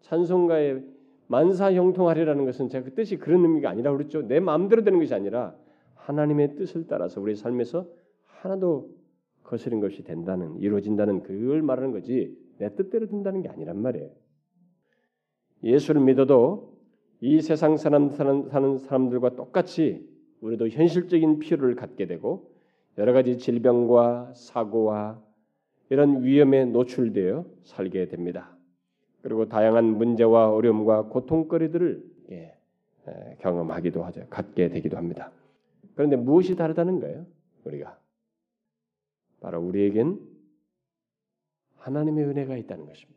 찬송가에 만사 형통하리라는 것은 제가 그 뜻이 그런 의미가 아니라 그랬죠. 내 마음대로 되는 것이 아니라 하나님의 뜻을 따라서 우리 삶에서 하나도 거스린 것이 된다는 이루어진다는 그걸 말하는 거지 내 뜻대로 된다는 게 아니란 말이에요. 예수를 믿어도 이 세상 사람 사는, 사는 사람들과 똑같이 우리도 현실적인 필요를 갖게 되고 여러 가지 질병과 사고와 이런 위험에 노출되어 살게 됩니다. 그리고 다양한 문제와 어려움과 고통거리들을 예, 경험하기도 하죠. 갖게 되기도 합니다. 그런데 무엇이 다르다는 거예요? 우리가 바로 우리에겐 하나님의 은혜가 있다는 것입니다.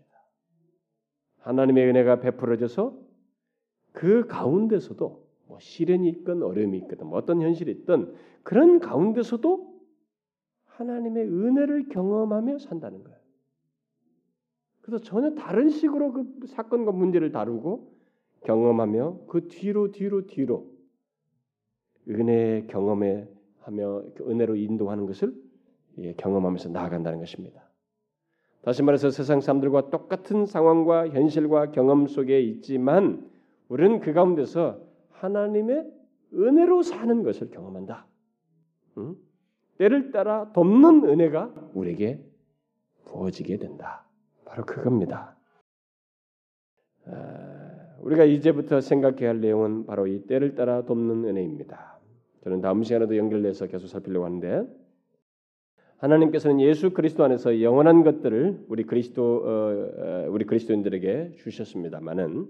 하나님의 은혜가 베풀어져서 그 가운데서도 뭐 시련이 있건 어려움이 있건 뭐 어떤 현실이 있든 그런 가운데서도 하나님의 은혜를 경험하며 산다는 거예요. 그래서 전혀 다른 식으로 그 사건과 문제를 다루고 경험하며 그 뒤로 뒤로 뒤로 은혜 경험에 하며 그 은혜로 인도하는 것을 경험하면서 나아간다는 것입니다. 다시 말해서 세상 사람들과 똑같은 상황과 현실과 경험 속에 있지만 우리는 그 가운데서 하나님의 은혜로 사는 것을 경험한다. 응? 때를 따라 돕는 은혜가 우리에게 부어지게 된다. 바로 그겁니다. 아, 우리가 이제부터 생각해야 할 내용은 바로 이 때를 따라 돕는 은혜입니다. 저는 다음 시간에도 연결돼서 계속 살피려고 하는데 하나님께서는 예수 그리스도 안에서 영원한 것들을 우리 그리스도 어, 어, 우리 그리스도인들에게 주셨습니다만은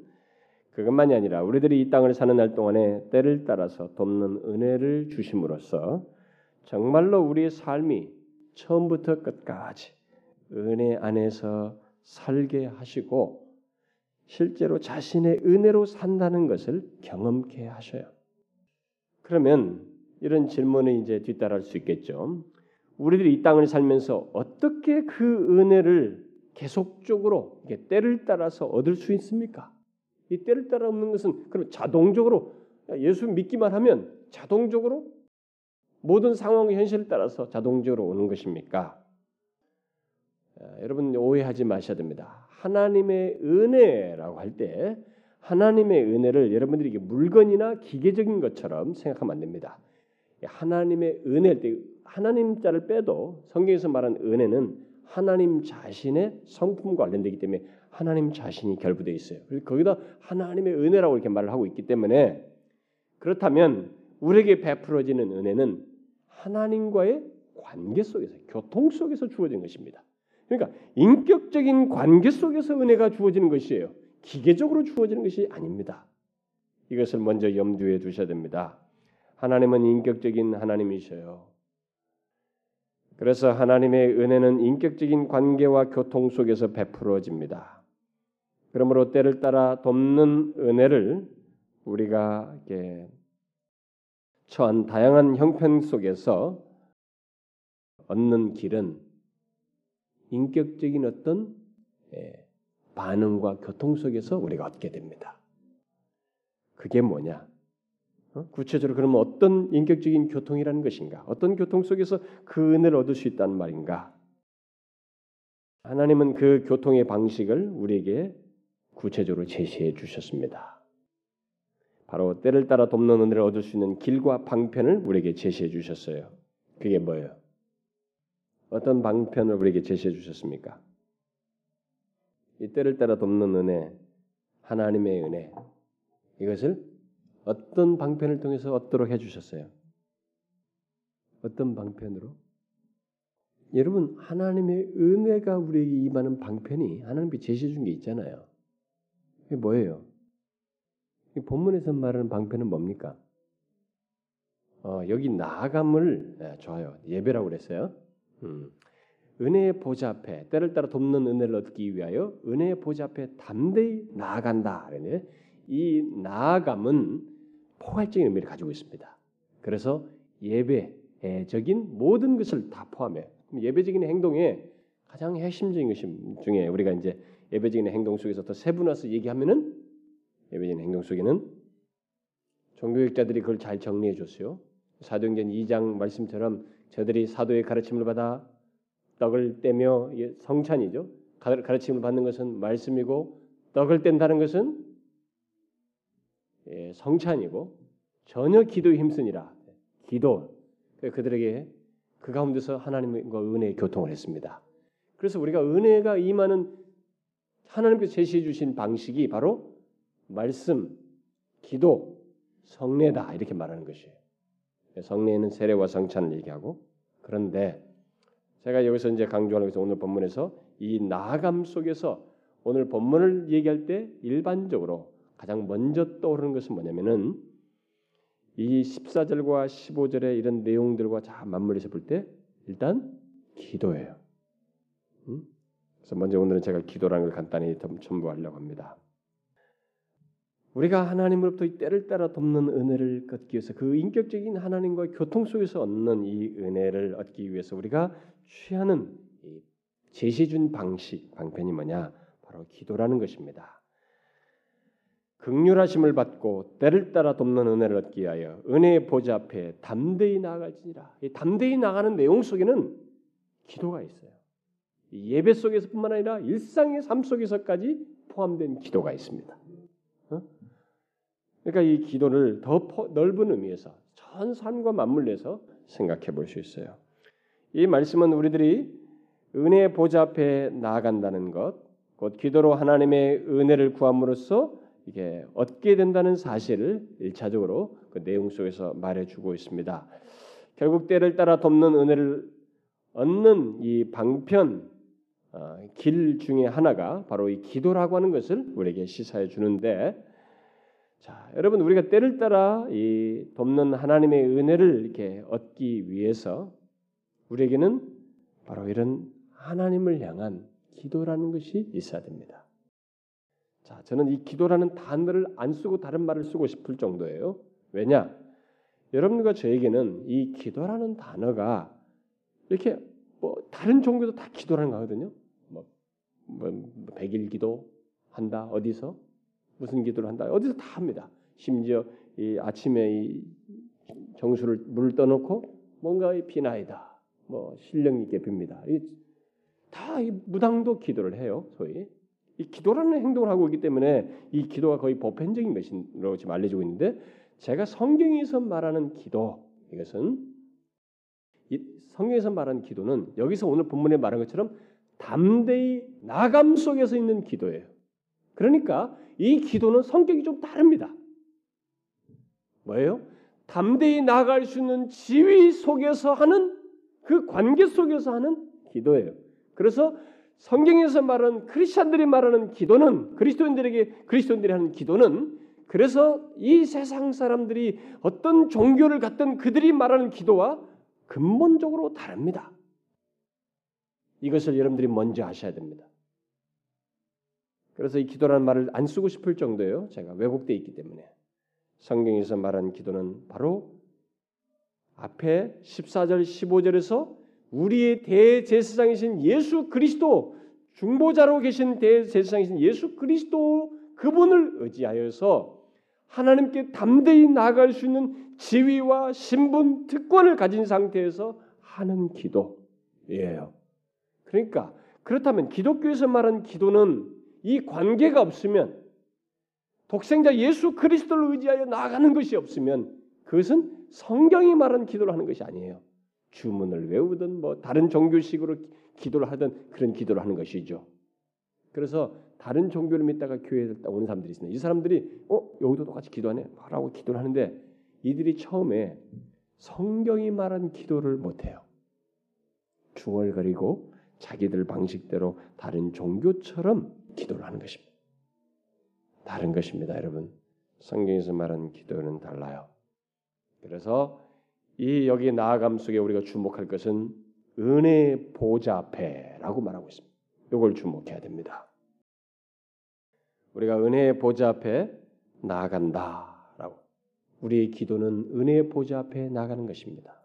그것만이 아니라 우리들이 이 땅을 사는 날 동안에 때를 따라서 돕는 은혜를 주심으로써 정말로 우리의 삶이 처음부터 끝까지 은혜 안에서 살게 하시고 실제로 자신의 은혜로 산다는 것을 경험케 하셔요. 그러면 이런 질문이 이제 뒤따라할 수 있겠죠. 우리들이 이 땅을 살면서 어떻게 그 은혜를 계속적으로 때를 따라서 얻을 수 있습니까? 이 때를 따라 없는 것은 그럼 자동적으로 예수 믿기만 하면 자동적으로 모든 상황의 현실을 따라서 자동적으로 오는 것입니까? 여러분 오해하지 마셔야 됩니다. 하나님의 은혜라고 할 때 하나님의 은혜를 여러분들이 물건이나 기계적인 것처럼 생각하면 안 됩니다. 하나님의 은혜일 때 하나님 자를 빼도 성경에서 말한 은혜는 하나님 자신의 성품과 관련되기 때문에 하나님 자신이 결부되어 있어요. 거기다 하나님의 은혜라고 이렇게 말을 하고 있기 때문에 그렇다면 우리에게 베풀어지는 은혜는 하나님과의 관계 속에서 교통 속에서 주어진 것입니다. 그러니까 인격적인 관계 속에서 은혜가 주어지는 것이에요. 기계적으로 주어지는 것이 아닙니다. 이것을 먼저 염두에 두셔야 됩니다. 하나님은 인격적인 하나님이셔요. 그래서 하나님의 은혜는 인격적인 관계와 교통 속에서 베풀어집니다. 그러므로 때를 따라 돕는 은혜를 우리가 처한 다양한 형편 속에서 얻는 길은 인격적인 어떤 예, 반응과 교통 속에서 우리가 얻게 됩니다. 그게 뭐냐? 어? 구체적으로 그러면 어떤 인격적인 교통이라는 것인가? 어떤 교통 속에서 그 은혜를 얻을 수 있다는 말인가? 하나님은 그 교통의 방식을 우리에게 구체적으로 제시해 주셨습니다. 바로 때를 따라 돕는 은혜를 얻을 수 있는 길과 방편을 우리에게 제시해 주셨어요. 그게 뭐예요? 어떤 방편을 우리에게 제시해 주셨습니까? 이 때를 따라 돕는 은혜, 하나님의 은혜, 이것을 어떤 방편을 통해서 얻도록 해 주셨어요? 어떤 방편으로? 여러분 하나님의 은혜가 우리에게 임하는 방편이 하나님께 제시해 준 게 있잖아요. 이게 뭐예요? 이 본문에서 말하는 방편은 뭡니까? 어, 여기 나아감을 네, 좋아요. 예배라고 그랬어요. 음. 은혜의 보좌 앞에 때를 따라 돕는 은혜를 얻기 위하여 은혜의 보좌 앞에 담대히 나아간다. 그러네. 이 나아감은 포괄적인 의미를 가지고 있습니다. 그래서 예배적인 모든 것을 다 포함해. 예배적인 행동에 가장 핵심적인 것이 중에 우리가 이제 예배적인 행동 속에서 더 세분화해서 얘기하면은 예배적인 행동 속에는 종교학자들이 그걸 잘 정리해 줬어요. 사도행전 2장 말씀처럼 저들이 사도의 가르침을 받아 떡을 떼며 성찬이죠. 가르침을 받는 것은 말씀이고 떡을 뗀다는 것은 예, 성찬이고 전혀 기도에 힘쓰니라. 기도 그들에게 그 가운데서 하나님과 은혜의 교통을 했습니다. 그래서 우리가 은혜가 임하는 하나님께서 제시해 주신 방식이 바로 말씀, 기도, 성례다 이렇게 말하는 것이에요. 성례는 세례와 성찬을 얘기하고 그런데 제가 여기서 이제 강조하는 것은 오늘 본문에서 이 나아감 속에서 오늘 본문을 얘기할 때 일반적으로 가장 먼저 떠오르는 것은 뭐냐면은 이 14절과 15절의 이런 내용들과 다 맞물려서 볼 때 일단 기도예요. 음? 그래서 먼저 오늘은 제가 기도라는 걸 간단히 첨부하려고 합니다. 우리가 하나님으로부터 이 때를 따라 돕는 은혜를 얻기 위해서 그 인격적인 하나님과의 교통 속에서 얻는 이 은혜를 얻기 위해서 우리가 취하는 제시 준 방식 방편이 뭐냐? 바로 기도라는 것입니다. 극률하심을 받고 때를 따라 돕는 은혜를 얻기 위하여 은혜의 보좌 앞에 담대히 나아갈지니라. 이 담대히 나가는 내용 속에는 기도가 있어요. 예배 속에서뿐만 아니라 일상의 삶 속에서까지 포함된 기도가 있습니다. 어? 그러니까 이 기도를 더 넓은 의미에서 전 삶과 맞물려서 생각해 볼 수 있어요. 이 말씀은 우리들이 은혜의 보좌 앞에 나아간다는 것, 곧 기도로 하나님의 은혜를 구함으로써 이게 얻게 된다는 사실을 일차적으로 그 내용 속에서 말해주고 있습니다. 결국 때를 따라 돕는 은혜를 얻는 이 방편 어, 길 중에 하나가 바로 이 기도라고 하는 것을 우리에게 시사해 주는데, 자 여러분 우리가 때를 따라 이 돕는 하나님의 은혜를 이렇게 얻기 위해서 우리에게는 바로 이런 하나님을 향한 기도라는 것이 있어야 됩니다. 자, 저는 이 기도라는 단어를 안 쓰고 다른 말을 쓰고 싶을 정도예요. 왜냐? 여러분과 저에게는 이 기도라는 단어가 이렇게 뭐 다른 종교도 다 기도라는 거거든요. 뭐, 뭐, 뭐 백일 기도 한다 어디서 무슨 기도를 한다 어디서 다 합니다. 심지어 이 아침에 이 정수를 물을 떠놓고 뭔가 비나이다 뭐 신령 있게 빕니다. 다 이 무당도 기도를 해요. 소위 이 기도라는 행동을 하고 있기 때문에 이 기도가 거의 보편적인 것으로 지금 알려지고 있는데 제가 성경에서 말하는 기도 이것은 이 성경에서 말하는 기도는 여기서 오늘 본문에 말한 것처럼 담대히 나감 속에서 있는 기도예요. 그러니까 이 기도는 성격이 좀 다릅니다. 뭐예요? 담대히 나갈 수 있는 지위 속에서 하는 그 관계 속에서 하는 기도예요. 그래서 성경에서 말하는 크리스천들이 말하는 기도는 그리스도인들에게 그리스도인들이 하는 기도는 그래서 이 세상 사람들이 어떤 종교를 갖던 그들이 말하는 기도와 근본적으로 다릅니다. 이것을 여러분들이 먼저 아셔야 됩니다. 그래서 이 기도라는 말을 안 쓰고 싶을 정도예요. 제가 왜곡돼 있기 때문에 성경에서 말하는 기도는 바로 앞에 14절 15절에서 우리의 대제사장이신 예수 그리스도 중보자로 계신 대제사장이신 예수 그리스도 그분을 의지하여서 하나님께 담대히 나아갈 수 있는 지위와 신분, 특권을 가진 상태에서 하는 기도예요. 그러니까 그렇다면 기독교에서 말하는 기도는 이 관계가 없으면 독생자 예수 그리스도를 의지하여 나아가는 것이 없으면 그것은 성경이 말하는 기도를 하는 것이 아니에요. 주문을 외우든 뭐 다른 종교식으로 기도를 하든 그런 기도를 하는 것이죠. 그래서 다른 종교를 믿다가 교회에 오는 사람들이 있습니다. 이 사람들이 어 여기도 똑같이 기도하네 하라고 기도를 하는데 이들이 처음에 성경이 말한 기도를 못해요. 중얼거리고 자기들 방식대로 다른 종교처럼 기도를 하는 것입니다. 다른 것입니다, 여러분. 성경에서 말하는 기도는 달라요. 그래서 이 여기 나아감 속에 우리가 주목할 것은 은혜 보좌 앞에라고 말하고 있습니다. 이걸 주목해야 됩니다. 우리가 은혜의 보좌 앞에 나아간다라고. 우리의 기도는 은혜의 보좌 앞에 나가는 것입니다.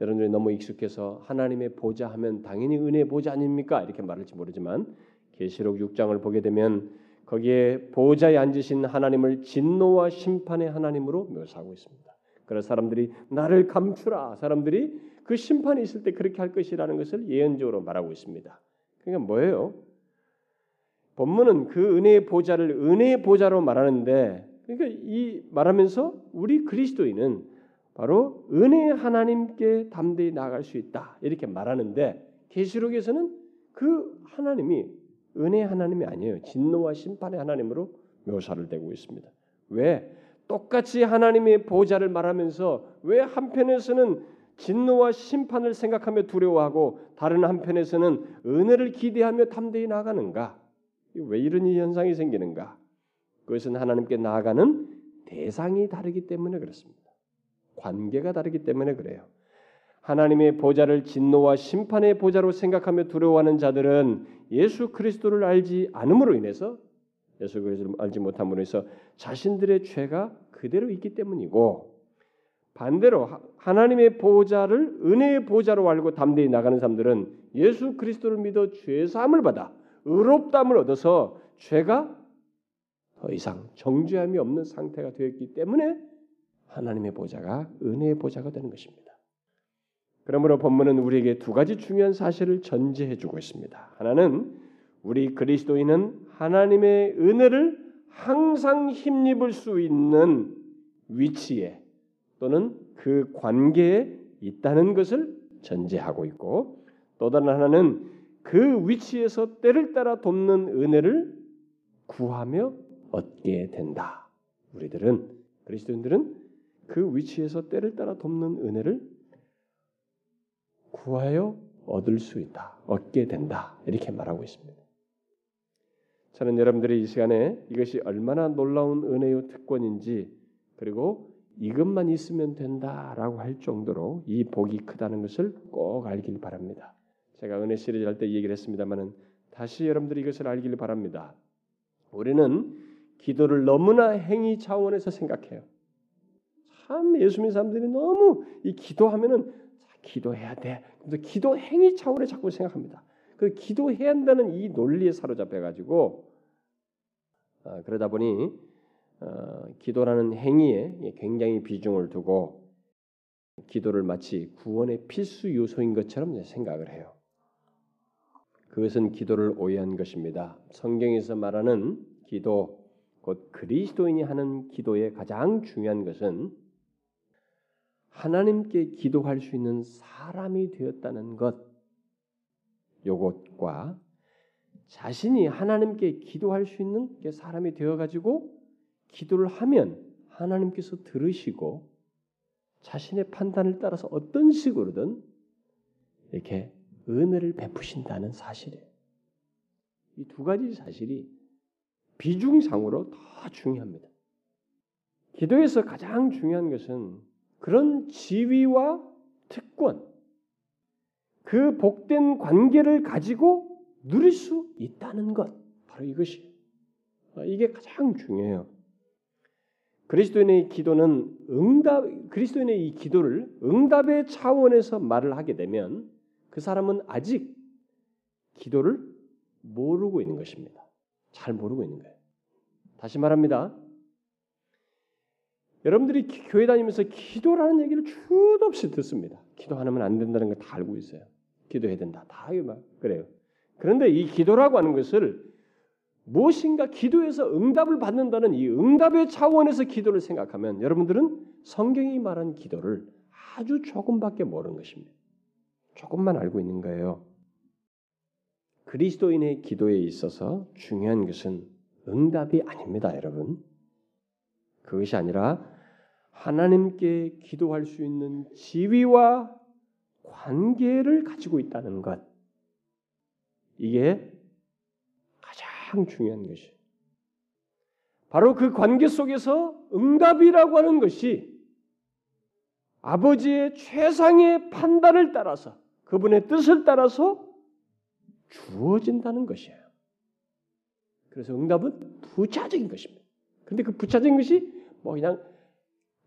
여러분들이 너무 익숙해서 하나님의 보좌 하면 당연히 은혜의 보좌 아닙니까? 이렇게 말할지 모르지만 계시록 6장을 보게 되면 거기에 보좌에 앉으신 하나님을 진노와 심판의 하나님으로 묘사하고 있습니다. 그래서 사람들이 나를 감추라. 사람들이 그 심판이 있을 때 그렇게 할 것이라는 것을 예언적으로 말하고 있습니다. 그러니까 뭐예요? 본문은 그 은혜의 보좌를 은혜의 보좌로 말하는데 그러니까 이 말하면서 우리 그리스도인은 바로 은혜 하나님께 담대히 나아갈 수 있다 이렇게 말하는데 계시록에서는 그 하나님이 은혜 하나님이 아니에요 진노와 심판의 하나님으로 묘사를 되고 있습니다. 왜 똑같이 하나님의 보좌를 말하면서 왜 한편에서는 진노와 심판을 생각하며 두려워하고 다른 한편에서는 은혜를 기대하며 담대히 나가는가? 왜 이런 현상이 생기는가? 그것은 하나님께 나아가는 대상이 다르기 때문에 그렇습니다. 관계가 다르기 때문에 그래요. 하나님의 보좌를 진노와 심판의 보좌로 생각하며 두려워하는 자들은 예수 그리스도를 알지 않음으로 인해서 예수 그리스도를 알지 못함으로 해서 자신들의 죄가 그대로 있기 때문이고 반대로 하나님의 보좌를 은혜의 보좌로 알고 담대히 나가는 사람들은 예수 그리스도를 믿어 죄 사함을 받아 의롭담을 얻어서 죄가 더 이상 정죄함이 없는 상태가 되었기 때문에 하나님의 보좌가 은혜의 보좌가 되는 것입니다. 그러므로 본문은 우리에게 두 가지 중요한 사실을 전제해 주고 있습니다. 하나는 우리 그리스도인은 하나님의 은혜를 항상 힘입을 수 있는 위치에 또는 그 관계에 있다는 것을 전제하고 있고 또 다른 하나는 그 위치에서 때를 따라 돕는 은혜를 구하며 얻게 된다. 우리들은 그리스도인들은 그 위치에서 때를 따라 돕는 은혜를 구하여 얻을 수 있다. 얻게 된다. 이렇게 말하고 있습니다. 저는 여러분들이 이 시간에 이것이 얼마나 놀라운 은혜의 특권인지 그리고 이것만 있으면 된다라고 할 정도로 이 복이 크다는 것을 꼭 알길 바랍니다. 제가 은혜 시리즈 할 때 얘기를 했습니다만은 다시 여러분들이 이것을 알길 바랍니다. 우리는 기도를 너무나 행위 차원에서 생각해요. 참 예수 믿는 사람들이 너무 이 기도하면은 기도해야 돼. 근데 기도 행위 차원에 자꾸 생각합니다. 그 기도해야 한다는 이 논리에 사로잡혀 가지고 아, 그러다 보니 어, 기도라는 행위에 굉장히 비중을 두고 기도를 마치 구원의 필수 요소인 것처럼 생각을 해요. 그것은 기도를 오해한 것입니다. 성경에서 말하는 기도, 곧 그리스도인이 하는 기도의 가장 중요한 것은 하나님께 기도할 수 있는 사람이 되었다는 것, 요것과 자신이 하나님께 기도할 수 있는 사람이 되어가지고 기도를 하면 하나님께서 들으시고 자신의 판단을 따라서 어떤 식으로든 이렇게 은혜를 베푸신다는 사실이에요. 이 두 가지 사실이 비중상으로 더 중요합니다. 기도에서 가장 중요한 것은 그런 지위와 특권, 그 복된 관계를 가지고 누릴 수 있다는 것, 바로 이것이 이게 가장 중요해요. 그리스도인의 기도는 응답, 그리스도인의 이 기도를 응답의 차원에서 말을 하게 되면 그 사람은 아직 기도를 모르고 있는 것입니다. 잘 모르고 있는 거예요. 다시 말합니다. 여러분들이 교회 다니면서 기도라는 얘기를 주도 없이 듣습니다. 기도 하면 안 된다는 걸 다 알고 있어요. 기도해야 된다. 다 그래요. 그런데 이 기도라고 하는 것을 무엇인가 기도에서 응답을 받는다는 이 응답의 차원에서 기도를 생각하면 여러분들은 성경이 말한 기도를 아주 조금밖에 모르는 것입니다. 조금만 알고 있는 거예요. 그리스도인의 기도에 있어서 중요한 것은 응답이 아닙니다, 여러분. 그것이 아니라 하나님께 기도할 수 있는 지위와 관계를 가지고 있다는 것. 이게 가장 중요한 것이. 바로 그 관계 속에서 응답이라고 하는 것이 아버지의 최상의 판단을 따라서 그분의 뜻을 따라서 주어진다는 것이에요. 그래서 응답은 부차적인 것입니다. 근데 그 부차적인 것이 뭐 그냥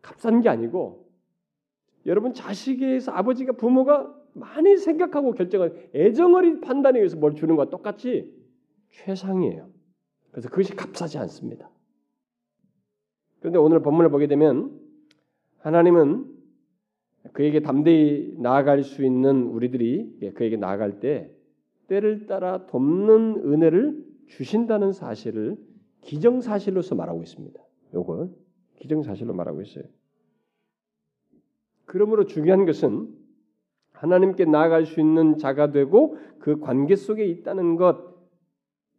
값싼 게 아니고 여러분 자식에서 아버지가 부모가 많이 생각하고 결정한 애정어린 판단에 의해서 뭘 주는 것과 똑같이 최상이에요. 그래서 그것이 값싸지 않습니다. 그런데 오늘 본문을 보게 되면 하나님은 그에게 담대히 나아갈 수 있는 우리들이 그에게 나아갈 때 때를 따라 돕는 은혜를 주신다는 사실을 기정사실로서 말하고 있습니다. 요걸 기정사실로 말하고 있어요. 그러므로 중요한 것은 하나님께 나아갈 수 있는 자가 되고 그 관계 속에 있다는 것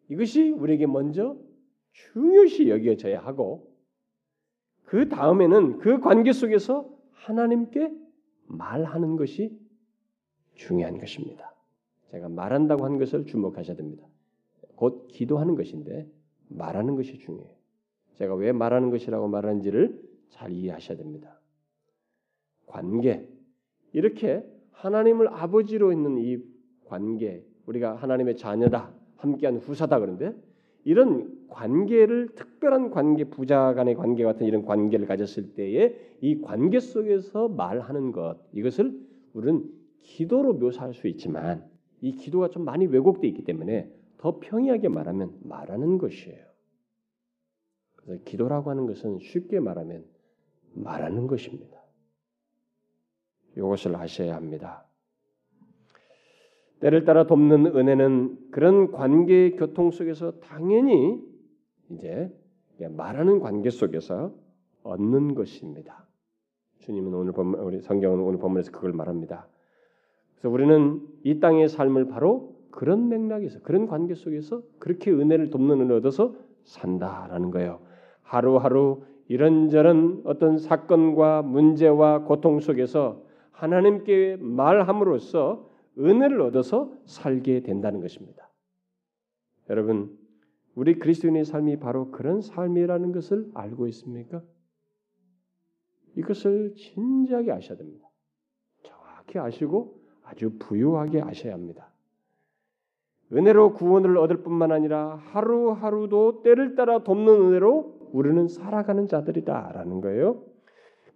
이것이 우리에게 먼저 중요시 여겨져야 하고 그 다음에는 그 관계 속에서 하나님께 말하는 것이 중요한 것입니다. 제가 말한다고 한 것을 주목하셔야 됩니다. 곧 기도하는 것인데 말하는 것이 중요해요. 제가 왜 말하는 것이라고 말하는지를 잘 이해하셔야 됩니다. 관계 이렇게 하나님을 아버지로 있는 이 관계 우리가 하나님의 자녀다 함께한 후사다 그런데 이런 관계를 특별한 관계 부자 간의 관계 같은 이런 관계를 가졌을 때에 이 관계 속에서 말하는 것 이것을 우리는 기도로 묘사할 수 있지만 이 기도가 좀 많이 왜곡되어 있기 때문에 더 평이하게 말하면 말하는 것이에요. 그래서 기도라고 하는 것은 쉽게 말하면 말하는 것입니다. 이것을 하셔야 합니다. 때를 따라 돕는 은혜는 그런 관계 교통 속에서 당연히 이제 말하는 관계 속에서 얻는 것입니다. 주님은 오늘 본 우리 성경은 오늘 본문에서 그걸 말합니다. 그래서 우리는 이 땅의 삶을 바로 그런 맥락에서 그런 관계 속에서 그렇게 은혜를 돕는 은혜 얻어서 산다라는 거예요. 하루하루 이런저런 어떤 사건과 문제와 고통 속에서 하나님께 말함으로써 은혜를 얻어서 살게 된다는 것입니다. 여러분, 우리 그리스도인의 삶이 바로 그런 삶이라는 것을 알고 있습니까? 이것을 진지하게 아셔야 됩니다. 정확히 아시고 아주 부유하게 아셔야 합니다. 은혜로 구원을 얻을 뿐만 아니라 하루하루도 때를 따라 돕는 은혜로 우리는 살아가는 자들이다라는 거예요.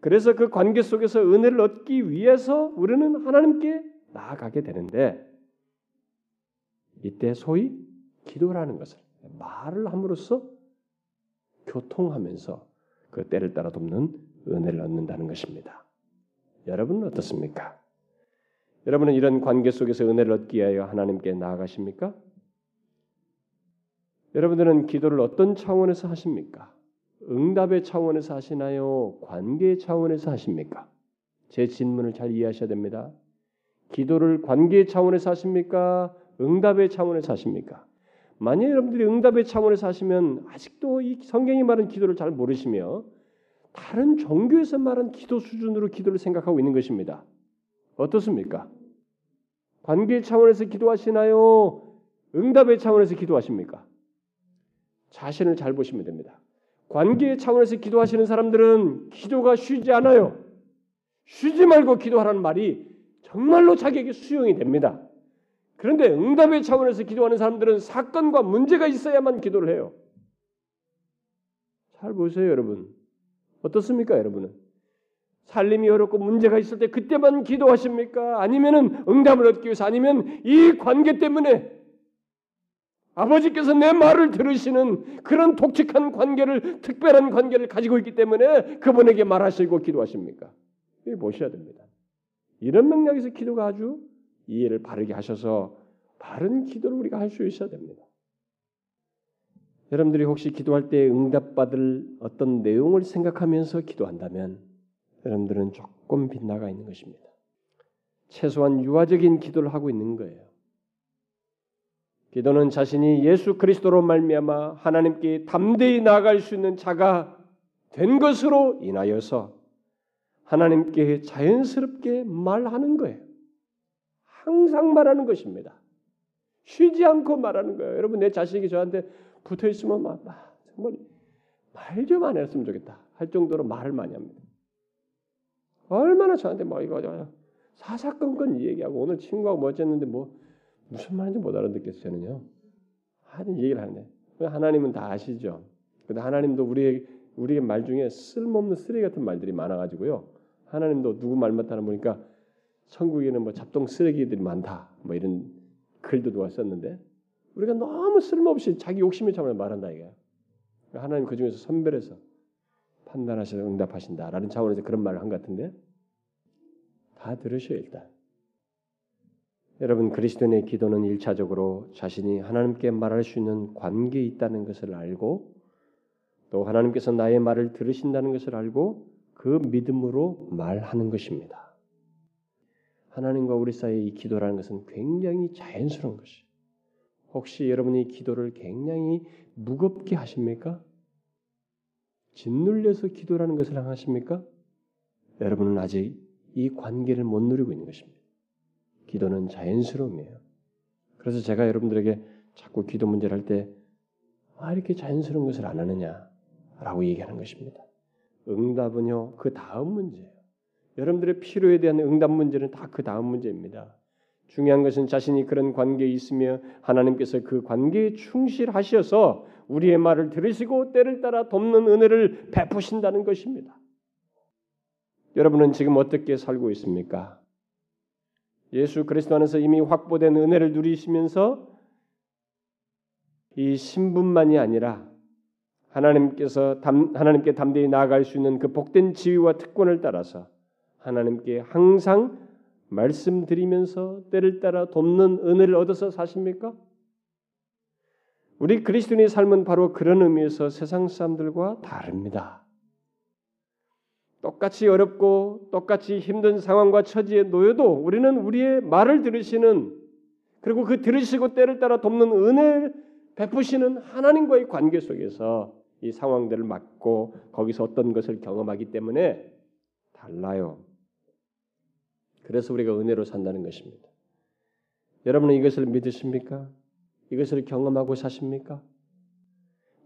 그래서 그 관계 속에서 은혜를 얻기 위해서 우리는 하나님께 나아가게 되는데 이때 소위 기도라는 것을 말을 함으로써 교통하면서 그 때를 따라 돕는 은혜를 얻는다는 것입니다. 여러분은 어떻습니까? 여러분은 이런 관계 속에서 은혜를 얻기 위하여 하나님께 나아가십니까? 여러분들은 기도를 어떤 차원에서 하십니까? 응답의 차원에서 하시나요? 관계의 차원에서 하십니까? 제 질문을 잘 이해하셔야 됩니다. 기도를 관계의 차원에서 하십니까? 응답의 차원에서 하십니까? 만약 여러분들이 응답의 차원에서 하시면 아직도 이 성경이 말하는 기도를 잘 모르시며 다른 종교에서 말하는 기도 수준으로 기도를 생각하고 있는 것입니다. 어떻습니까? 관계 차원에서 기도하시나요? 응답의 차원에서 기도하십니까? 자신을 잘 보시면 됩니다. 관계 차원에서 기도하시는 사람들은 기도가 쉬지 않아요. 쉬지 말고 기도하라는 말이 정말로 자기에게 수용이 됩니다. 그런데 응답의 차원에서 기도하는 사람들은 사건과 문제가 있어야만 기도를 해요. 잘 보세요, 여러분. 어떻습니까, 여러분은? 살림이 어렵고 문제가 있을 때 그때만 기도하십니까? 아니면은 응답을 얻기 위해서 아니면 이 관계 때문에 아버지께서 내 말을 들으시는 그런 독특한 관계를 특별한 관계를 가지고 있기 때문에 그분에게 말하시고 기도하십니까? 이 보셔야 됩니다. 이런 맥락에서 기도가 아주 이해를 바르게 하셔서 바른 기도를 우리가 할 수 있어야 됩니다. 여러분들이 혹시 기도할 때 응답받을 어떤 내용을 생각하면서 기도한다면 여러분들은 조금 빗나가 있는 것입니다. 최소한 유아적인 기도를 하고 있는 거예요. 기도는 자신이 예수 그리스도로 말미암아 하나님께 담대히 나아갈 수 있는 자가 된 것으로 인하여서 하나님께 자연스럽게 말하는 거예요. 항상 말하는 것입니다. 쉬지 않고 말하는 거예요. 여러분 내 자식이 저한테 붙어 있으면 막, 막 정말 말 좀 안 했으면 좋겠다 할 정도로 말을 많이 합니다. 얼마나 저한테 뭐 이거 저 사사건건 얘기하고 오늘 친구하고 뭐 어쨌는데 뭐 무슨 말인지 못 알아듣겠어요 저는요. 하는 얘기를 하는데 하나님은 다 아시죠. 근데 하나님도 우리의 우리의 말 중에 쓸모없는 쓰레기 같은 말들이 많아가지고요. 하나님도 누구 말 못하는 보니까 천국에는 뭐 잡동 쓰레기들이 많다. 뭐 이런 글도 누가 썼는데 우리가 너무 쓸모없이 자기 욕심에 참아 말한다 이게. 하나님 그 중에서 선별해서 판단하셔서 응답하신다라는 차원에서 그런 말을 한 것 같은데 다 들으셔요 일단. 여러분 그리스도인의 기도는 일차적으로 자신이 하나님께 말할 수 있는 관계에 있다는 것을 알고 또 하나님께서 나의 말을 들으신다는 것을 알고 그 믿음으로 말하는 것입니다. 하나님과 우리 사이의 이 기도라는 것은 굉장히 자연스러운 것이. 혹시 여러분이 기도를 굉장히 무겁게 하십니까? 짓눌려서 기도라는 것을 하십니까? 여러분은 아직 이 관계를 못 누리고 있는 것입니다. 기도는 자연스러움이에요. 그래서 제가 여러분들에게 자꾸 기도 문제를 할 때, 아, 이렇게 자연스러운 것을 안 하느냐 라고 얘기하는 것입니다. 응답은요, 그 다음 문제예요. 여러분들의 필요에 대한 응답 문제는 다 그 다음 문제입니다. 중요한 것은 자신이 그런 관계에 있으며 하나님께서 그 관계에 충실하셔서 우리의 말을 들으시고 때를 따라 돕는 은혜를 베푸신다는 것입니다. 여러분은 지금 어떻게 살고 있습니까? 예수 그리스도 안에서 이미 확보된 은혜를 누리시면서 이 신분만이 아니라 하나님께서 담, 하나님께 담대히 나아갈 수 있는 그 복된 지위와 특권을 따라서 하나님께 항상 말씀드리면서 때를 따라 돕는 은혜를 얻어서 사십니까? 우리 그리스도인의 삶은 바로 그런 의미에서 세상 사람들과 다릅니다. 똑같이 어렵고 똑같이 힘든 상황과 처지에 놓여도 우리는 우리의 말을 들으시는 그리고 그 들으시고 때를 따라 돕는 은혜를 베푸시는 하나님과의 관계 속에서 이 상황들을 맞고 거기서 어떤 것을 경험하기 때문에 달라요. 그래서 우리가 은혜로 산다는 것입니다. 여러분은 이것을 믿으십니까? 이것을 경험하고 사십니까?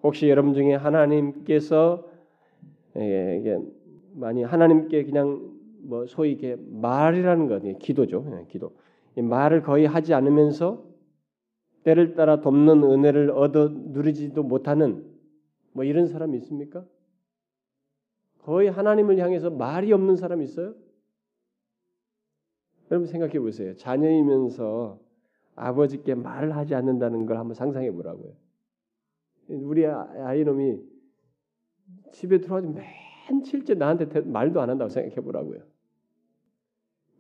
혹시 여러분 중에 하나님께서 예, 이게 많이 하나님께 그냥 뭐 소위 이게 말이라는 것, 기도죠, 예, 기도. 이 말을 거의 하지 않으면서 때를 따라 돕는 은혜를 얻어 누리지도 못하는 뭐 이런 사람 있습니까? 거의 하나님을 향해서 말이 없는 사람 있어요? 여러분 생각해 보세요. 자녀이면서 아버지께 말을 하지 않는다는 걸 한번 상상해 보라고요. 우리 아, 아이놈이 집에 들어와서 맨칠째 나한테 말도 안 한다고 생각해 보라고요.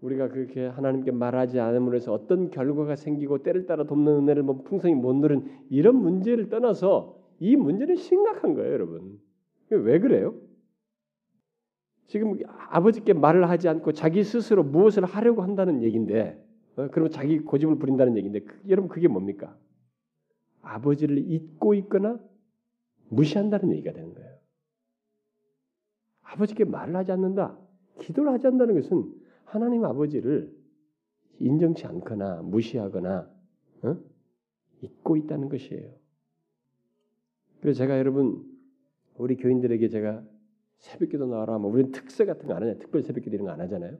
우리가 그렇게 하나님께 말하지 않음으로 해서 어떤 결과가 생기고 때를 따라 돕는 은혜를 뭐 풍성히 못 누른 이런 문제를 떠나서 이 문제는 심각한 거예요, 여러분. 왜 그래요? 지금 아버지께 말을 하지 않고 자기 스스로 무엇을 하려고 한다는 얘기인데, 어, 그러면 자기 고집을 부린다는 얘기인데, 그, 여러분 그게 뭡니까? 아버지를 잊고 있거나 무시한다는 얘기가 되는 거예요. 아버지께 말을 하지 않는다, 기도를 하지 않는다는 것은 하나님 아버지를 인정치 않거나 무시하거나 어? 잊고 있다는 것이에요. 그래서 제가 여러분 우리 교인들에게 제가 새벽기도 나와라 뭐 우리는 특세 같은 거 안 하냐 특별 새벽기도 이런 거 안 하잖아요.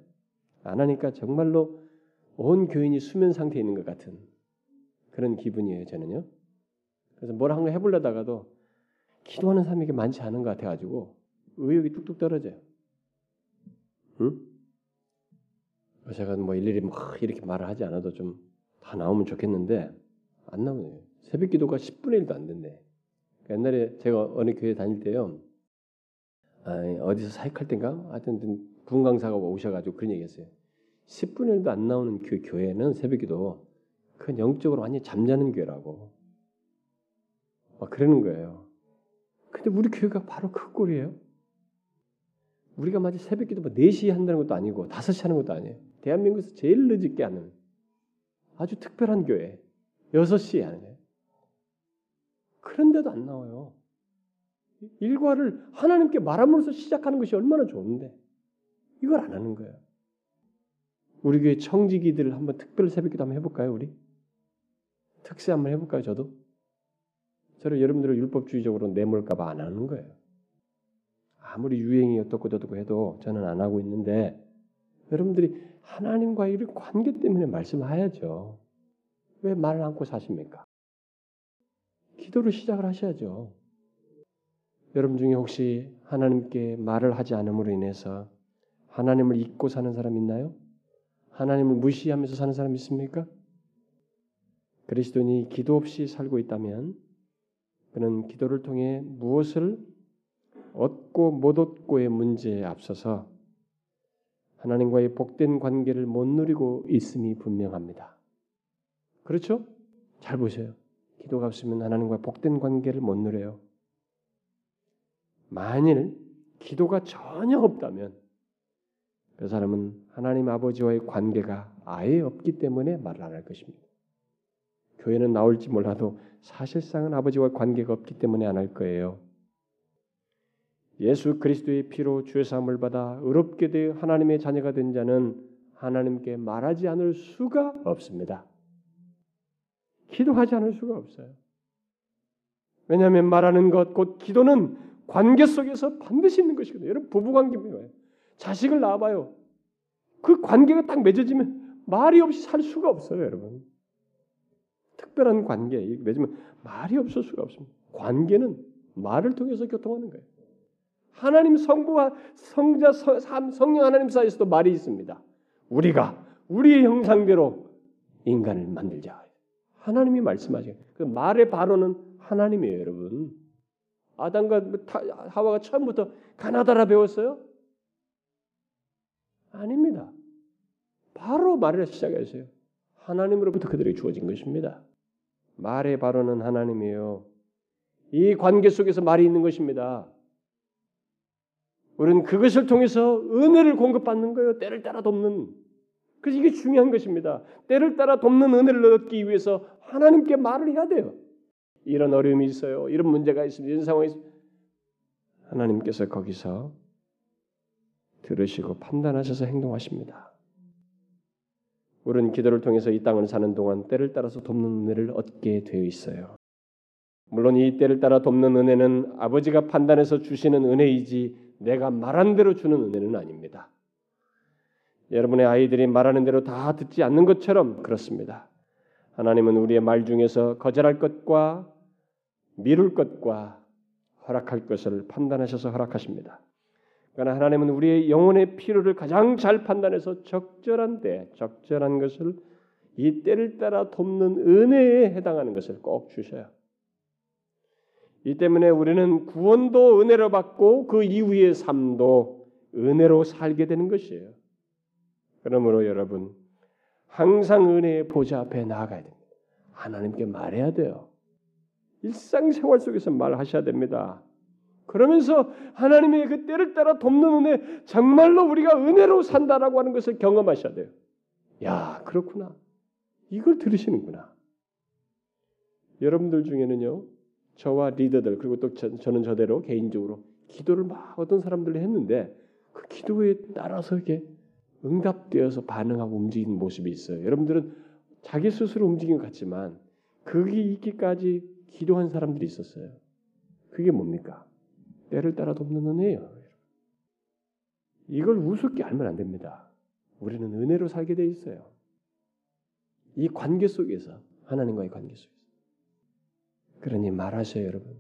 안 하니까 정말로 온 교인이 수면 상태에 있는 것 같은 그런 기분이에요 저는요. 그래서 뭘 한 거 해보려다가도 기도하는 사람에게 많지 않은 것 같아가지고 의욕이 뚝뚝 떨어져요. 응? 제가 뭐 일일이 막 이렇게 말을 하지 않아도 좀 다 나오면 좋겠는데 안 나오네요. 새벽 기도가 10분의 1도 안 된대. 그러니까 옛날에 제가 어느 교회 다닐 때요. 어디서 사역할 때인가? 하여튼 부흥 강사가 오셔가지고 그런 얘기했어요. 10분의 1도 안 나오는 그 교회는 새벽 기도 그건 영적으로 완전히 잠자는 교회라고. 막 그러는 거예요. 근데 우리 교회가 바로 그 꼴이에요. 우리가 마치 새벽 기도 뭐 4시에 한다는 것도 아니고 5시 하는 것도 아니에요. 대한민국에서 제일 늦게 하는 아주 특별한 교회. 6시에 하는 거예요. 그런데도 안 나와요. 일과를 하나님께 말함으로써 시작하는 것이 얼마나 좋은데 이걸 안 하는 거예요. 우리 교회 청지기들 한번 특별 새벽기도 한번 해볼까요, 우리? 특세 한번 해볼까요, 저도? 저를 여러분들을 율법주의적으로 내몰까봐 안 하는 거예요. 아무리 유행이 어떻고 저떻고 해도 저는 안 하고 있는데 여러분들이 하나님과의 관계 때문에 말씀하야죠. 왜 말을 않고 사십니까? 기도를 시작을 하셔야죠. 여러분 중에 혹시 하나님께 말을 하지 않음으로 인해서 하나님을 잊고 사는 사람 있나요? 하나님을 무시하면서 사는 사람 있습니까? 그리스도인이 기도 없이 살고 있다면 그는 기도를 통해 무엇을 얻고 못 얻고의 문제에 앞서서 하나님과의 복된 관계를 못 누리고 있음이 분명합니다. 그렇죠? 잘 보세요. 기도가 없으면 하나님과 복된 관계를 못 누려요. 만일 기도가 전혀 없다면 그 사람은 하나님 아버지와의 관계가 아예 없기 때문에 말을 안 할 것입니다. 교회는 나올지 몰라도 사실상은 아버지와 관계가 없기 때문에 안 할 거예요. 예수 그리스도의 피로 주의 사함을 받아 의롭게 되어 하나님의 자녀가 된 자는 하나님께 말하지 않을 수가 없습니다. 기도하지 않을 수가 없어요. 왜냐하면 말하는 것, 곧 기도는 관계 속에서 반드시 있는 것이거든요. 여러분 부부 관계입니다. 자식을 낳아봐요. 그 관계가 딱 맺어지면 말이 없이 살 수가 없어요, 여러분. 특별한 관계 맺으면 말이 없을 수가 없습니다. 관계는 말을 통해서 교통하는 거예요. 하나님 성부와 성자 성령 하나님 사이에서도 말이 있습니다. 우리가 우리의 형상대로 인간을 만들자. 하나님이 말씀하세요. 그 말의 발언은 하나님이에요, 여러분. 아담과 하와가 처음부터 가나다라 배웠어요? 아닙니다. 바로 말을 시작했어요. 하나님으로부터 그들에게 주어진 것입니다. 말의 발언은 하나님이에요. 이 관계 속에서 말이 있는 것입니다. 우리는 그것을 통해서 은혜를 공급받는 거예요. 때를 따라 돕는. 그래서 이게 중요한 것입니다. 때를 따라 돕는 은혜를 얻기 위해서 하나님께 말을 해야 돼요. 이런 어려움이 있어요. 이런 문제가 있습니다. 이런 상황이 있습니다. 하나님께서 거기서 들으시고 판단하셔서 행동하십니다. 우리는 기도를 통해서 이 땅을 사는 동안 때를 따라서 돕는 은혜를 얻게 되어 있어요. 물론 이 때를 따라 돕는 은혜는 아버지가 판단해서 주시는 은혜이지 내가 말한 대로 주는 은혜는 아닙니다. 여러분의 아이들이 말하는 대로 다 듣지 않는 것처럼 그렇습니다. 하나님은 우리의 말 중에서 거절할 것과 미룰 것과 허락할 것을 판단하셔서 허락하십니다. 그러나 하나님은 우리의 영혼의 필요를 가장 잘 판단해서 적절한 때, 적절한 것을 이 때를 따라 돕는 은혜에 해당하는 것을 꼭 주셔요. 이 때문에 우리는 구원도 은혜로 받고 그 이후의 삶도 은혜로 살게 되는 것이에요. 그러므로 여러분 항상 은혜의 보좌 앞에 나아가야 됩니다. 하나님께 말해야 돼요. 일상생활 속에서 말하셔야 됩니다. 그러면서 하나님의 그 때를 따라 돕는 은혜, 정말로 우리가 은혜로 산다라고 하는 것을 경험하셔야 돼요. 야, 그렇구나. 이걸 들으시는구나. 여러분들 중에는요, 저와 리더들 그리고 또 저 는 저대로 개인적으로 기도를 막 어떤 사람들이 했는데 그 기도에 따라서 이렇게 응답되어서 반응하고 움직이는 모습이 있어요. 여러분들은 자기 스스로 움직인 것 같지만 거기 있기까지 기도한 사람들이 있었어요. 그게 뭡니까? 때를 따라 돕는 은혜예요. 이걸 우습게 알면 안 됩니다. 우리는 은혜로 살게 돼 있어요. 이 관계 속에서 하나님과의 관계 속에서. 그러니 말하셔요, 여러분.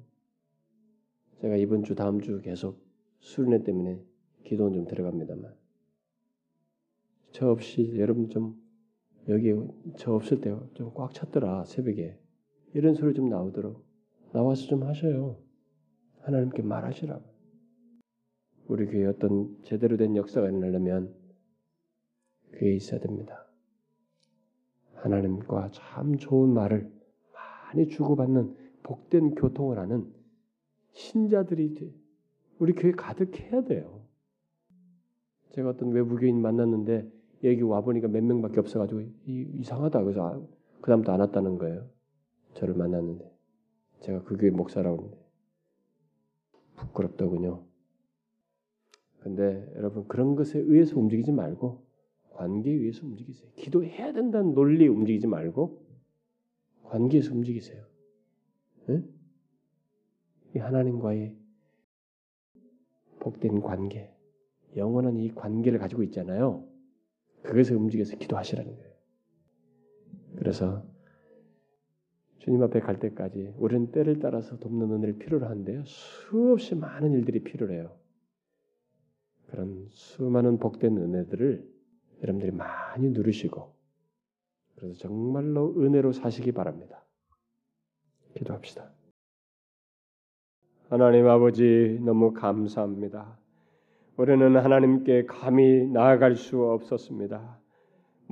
제가 이번 주 다음 주 계속 수련회 때문에 기도는 좀 들어갑니다만 저 없이 여러분 좀 여기 저 없을 때 좀 꽉 찼더라 새벽에 이런 소리 좀 나오도록 나와서 좀 하셔요. 하나님께 말하시라고. 우리 교회 어떤 제대로 된 역사가 일어나려면 그게 있어야 됩니다. 하나님과 참 좋은 말을 많이 주고받는 복된 교통을 하는 신자들이 우리 교회 가득해야 돼요. 제가 어떤 외부교인 만났는데 여기 와 보니까 몇 명밖에 없어가지고 이상하다 그래서 그다음부터 안 왔다는 거예요. 저를 만났는데 제가 그 교회 목사라고 하는데 부끄럽더군요. 근데 여러분 그런 것에 의해서 움직이지 말고 관계에 의해서 움직이세요. 기도해야 된다는 논리에 움직이지 말고 관계에서 움직이세요. 네? 이 하나님과의 복된 관계, 영원한 이 관계를 가지고 있잖아요. 그것에 움직여서 기도하시라는 거예요. 그래서 주님 앞에 갈 때까지 우리는 때를 따라서 돕는 은혜를 필요로 한데요. 수없이 많은 일들이 필요해요. 그런 수많은 복된 은혜들을 여러분들이 많이 누리시고 그래서 정말로 은혜로 사시기 바랍니다. 기도합시다. 하나님 아버지 너무 감사합니다. 우리는 하나님께 감히 나아갈 수 없었습니다.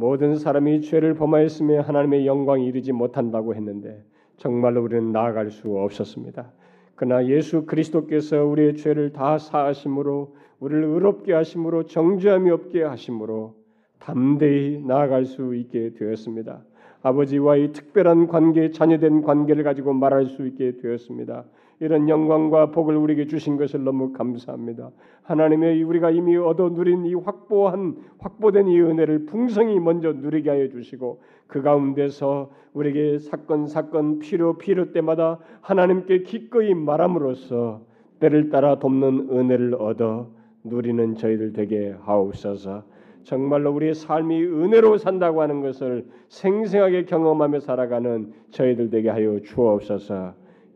모든 사람이 죄를 범하였으며 하나님의 영광이 이르지 못한다고 했는데 정말로 우리는 나아갈 수 없었습니다. 그러나 예수 그리스도께서 우리의 죄를 다 사하심으로 우리를 의롭게 하심으로 정죄함이 없게 하심으로 담대히 나아갈 수 있게 되었습니다. 아버지와의 특별한 관계, 자녀된 관계를 가지고 말할 수 있게 되었습니다. 이런 영광과 복을 우리에게 주신 것을 너무 감사합니다. 하나님의 우리가 이미 얻어 누린 이 확보한 확보된 이 은혜를 풍성히 먼저 누리게 하여 주시고 그 가운데서 우리에게 사건 사건 필요 필요 때마다 하나님께 기꺼이 말함으로써 때를 따라 돕는 은혜를 얻어 누리는 저희들 되게 하옵소서. 정말로 우리의 삶이 은혜로 산다고 하는 것을 생생하게 경험하며 살아가는 저희들 되게 하여 주옵소서.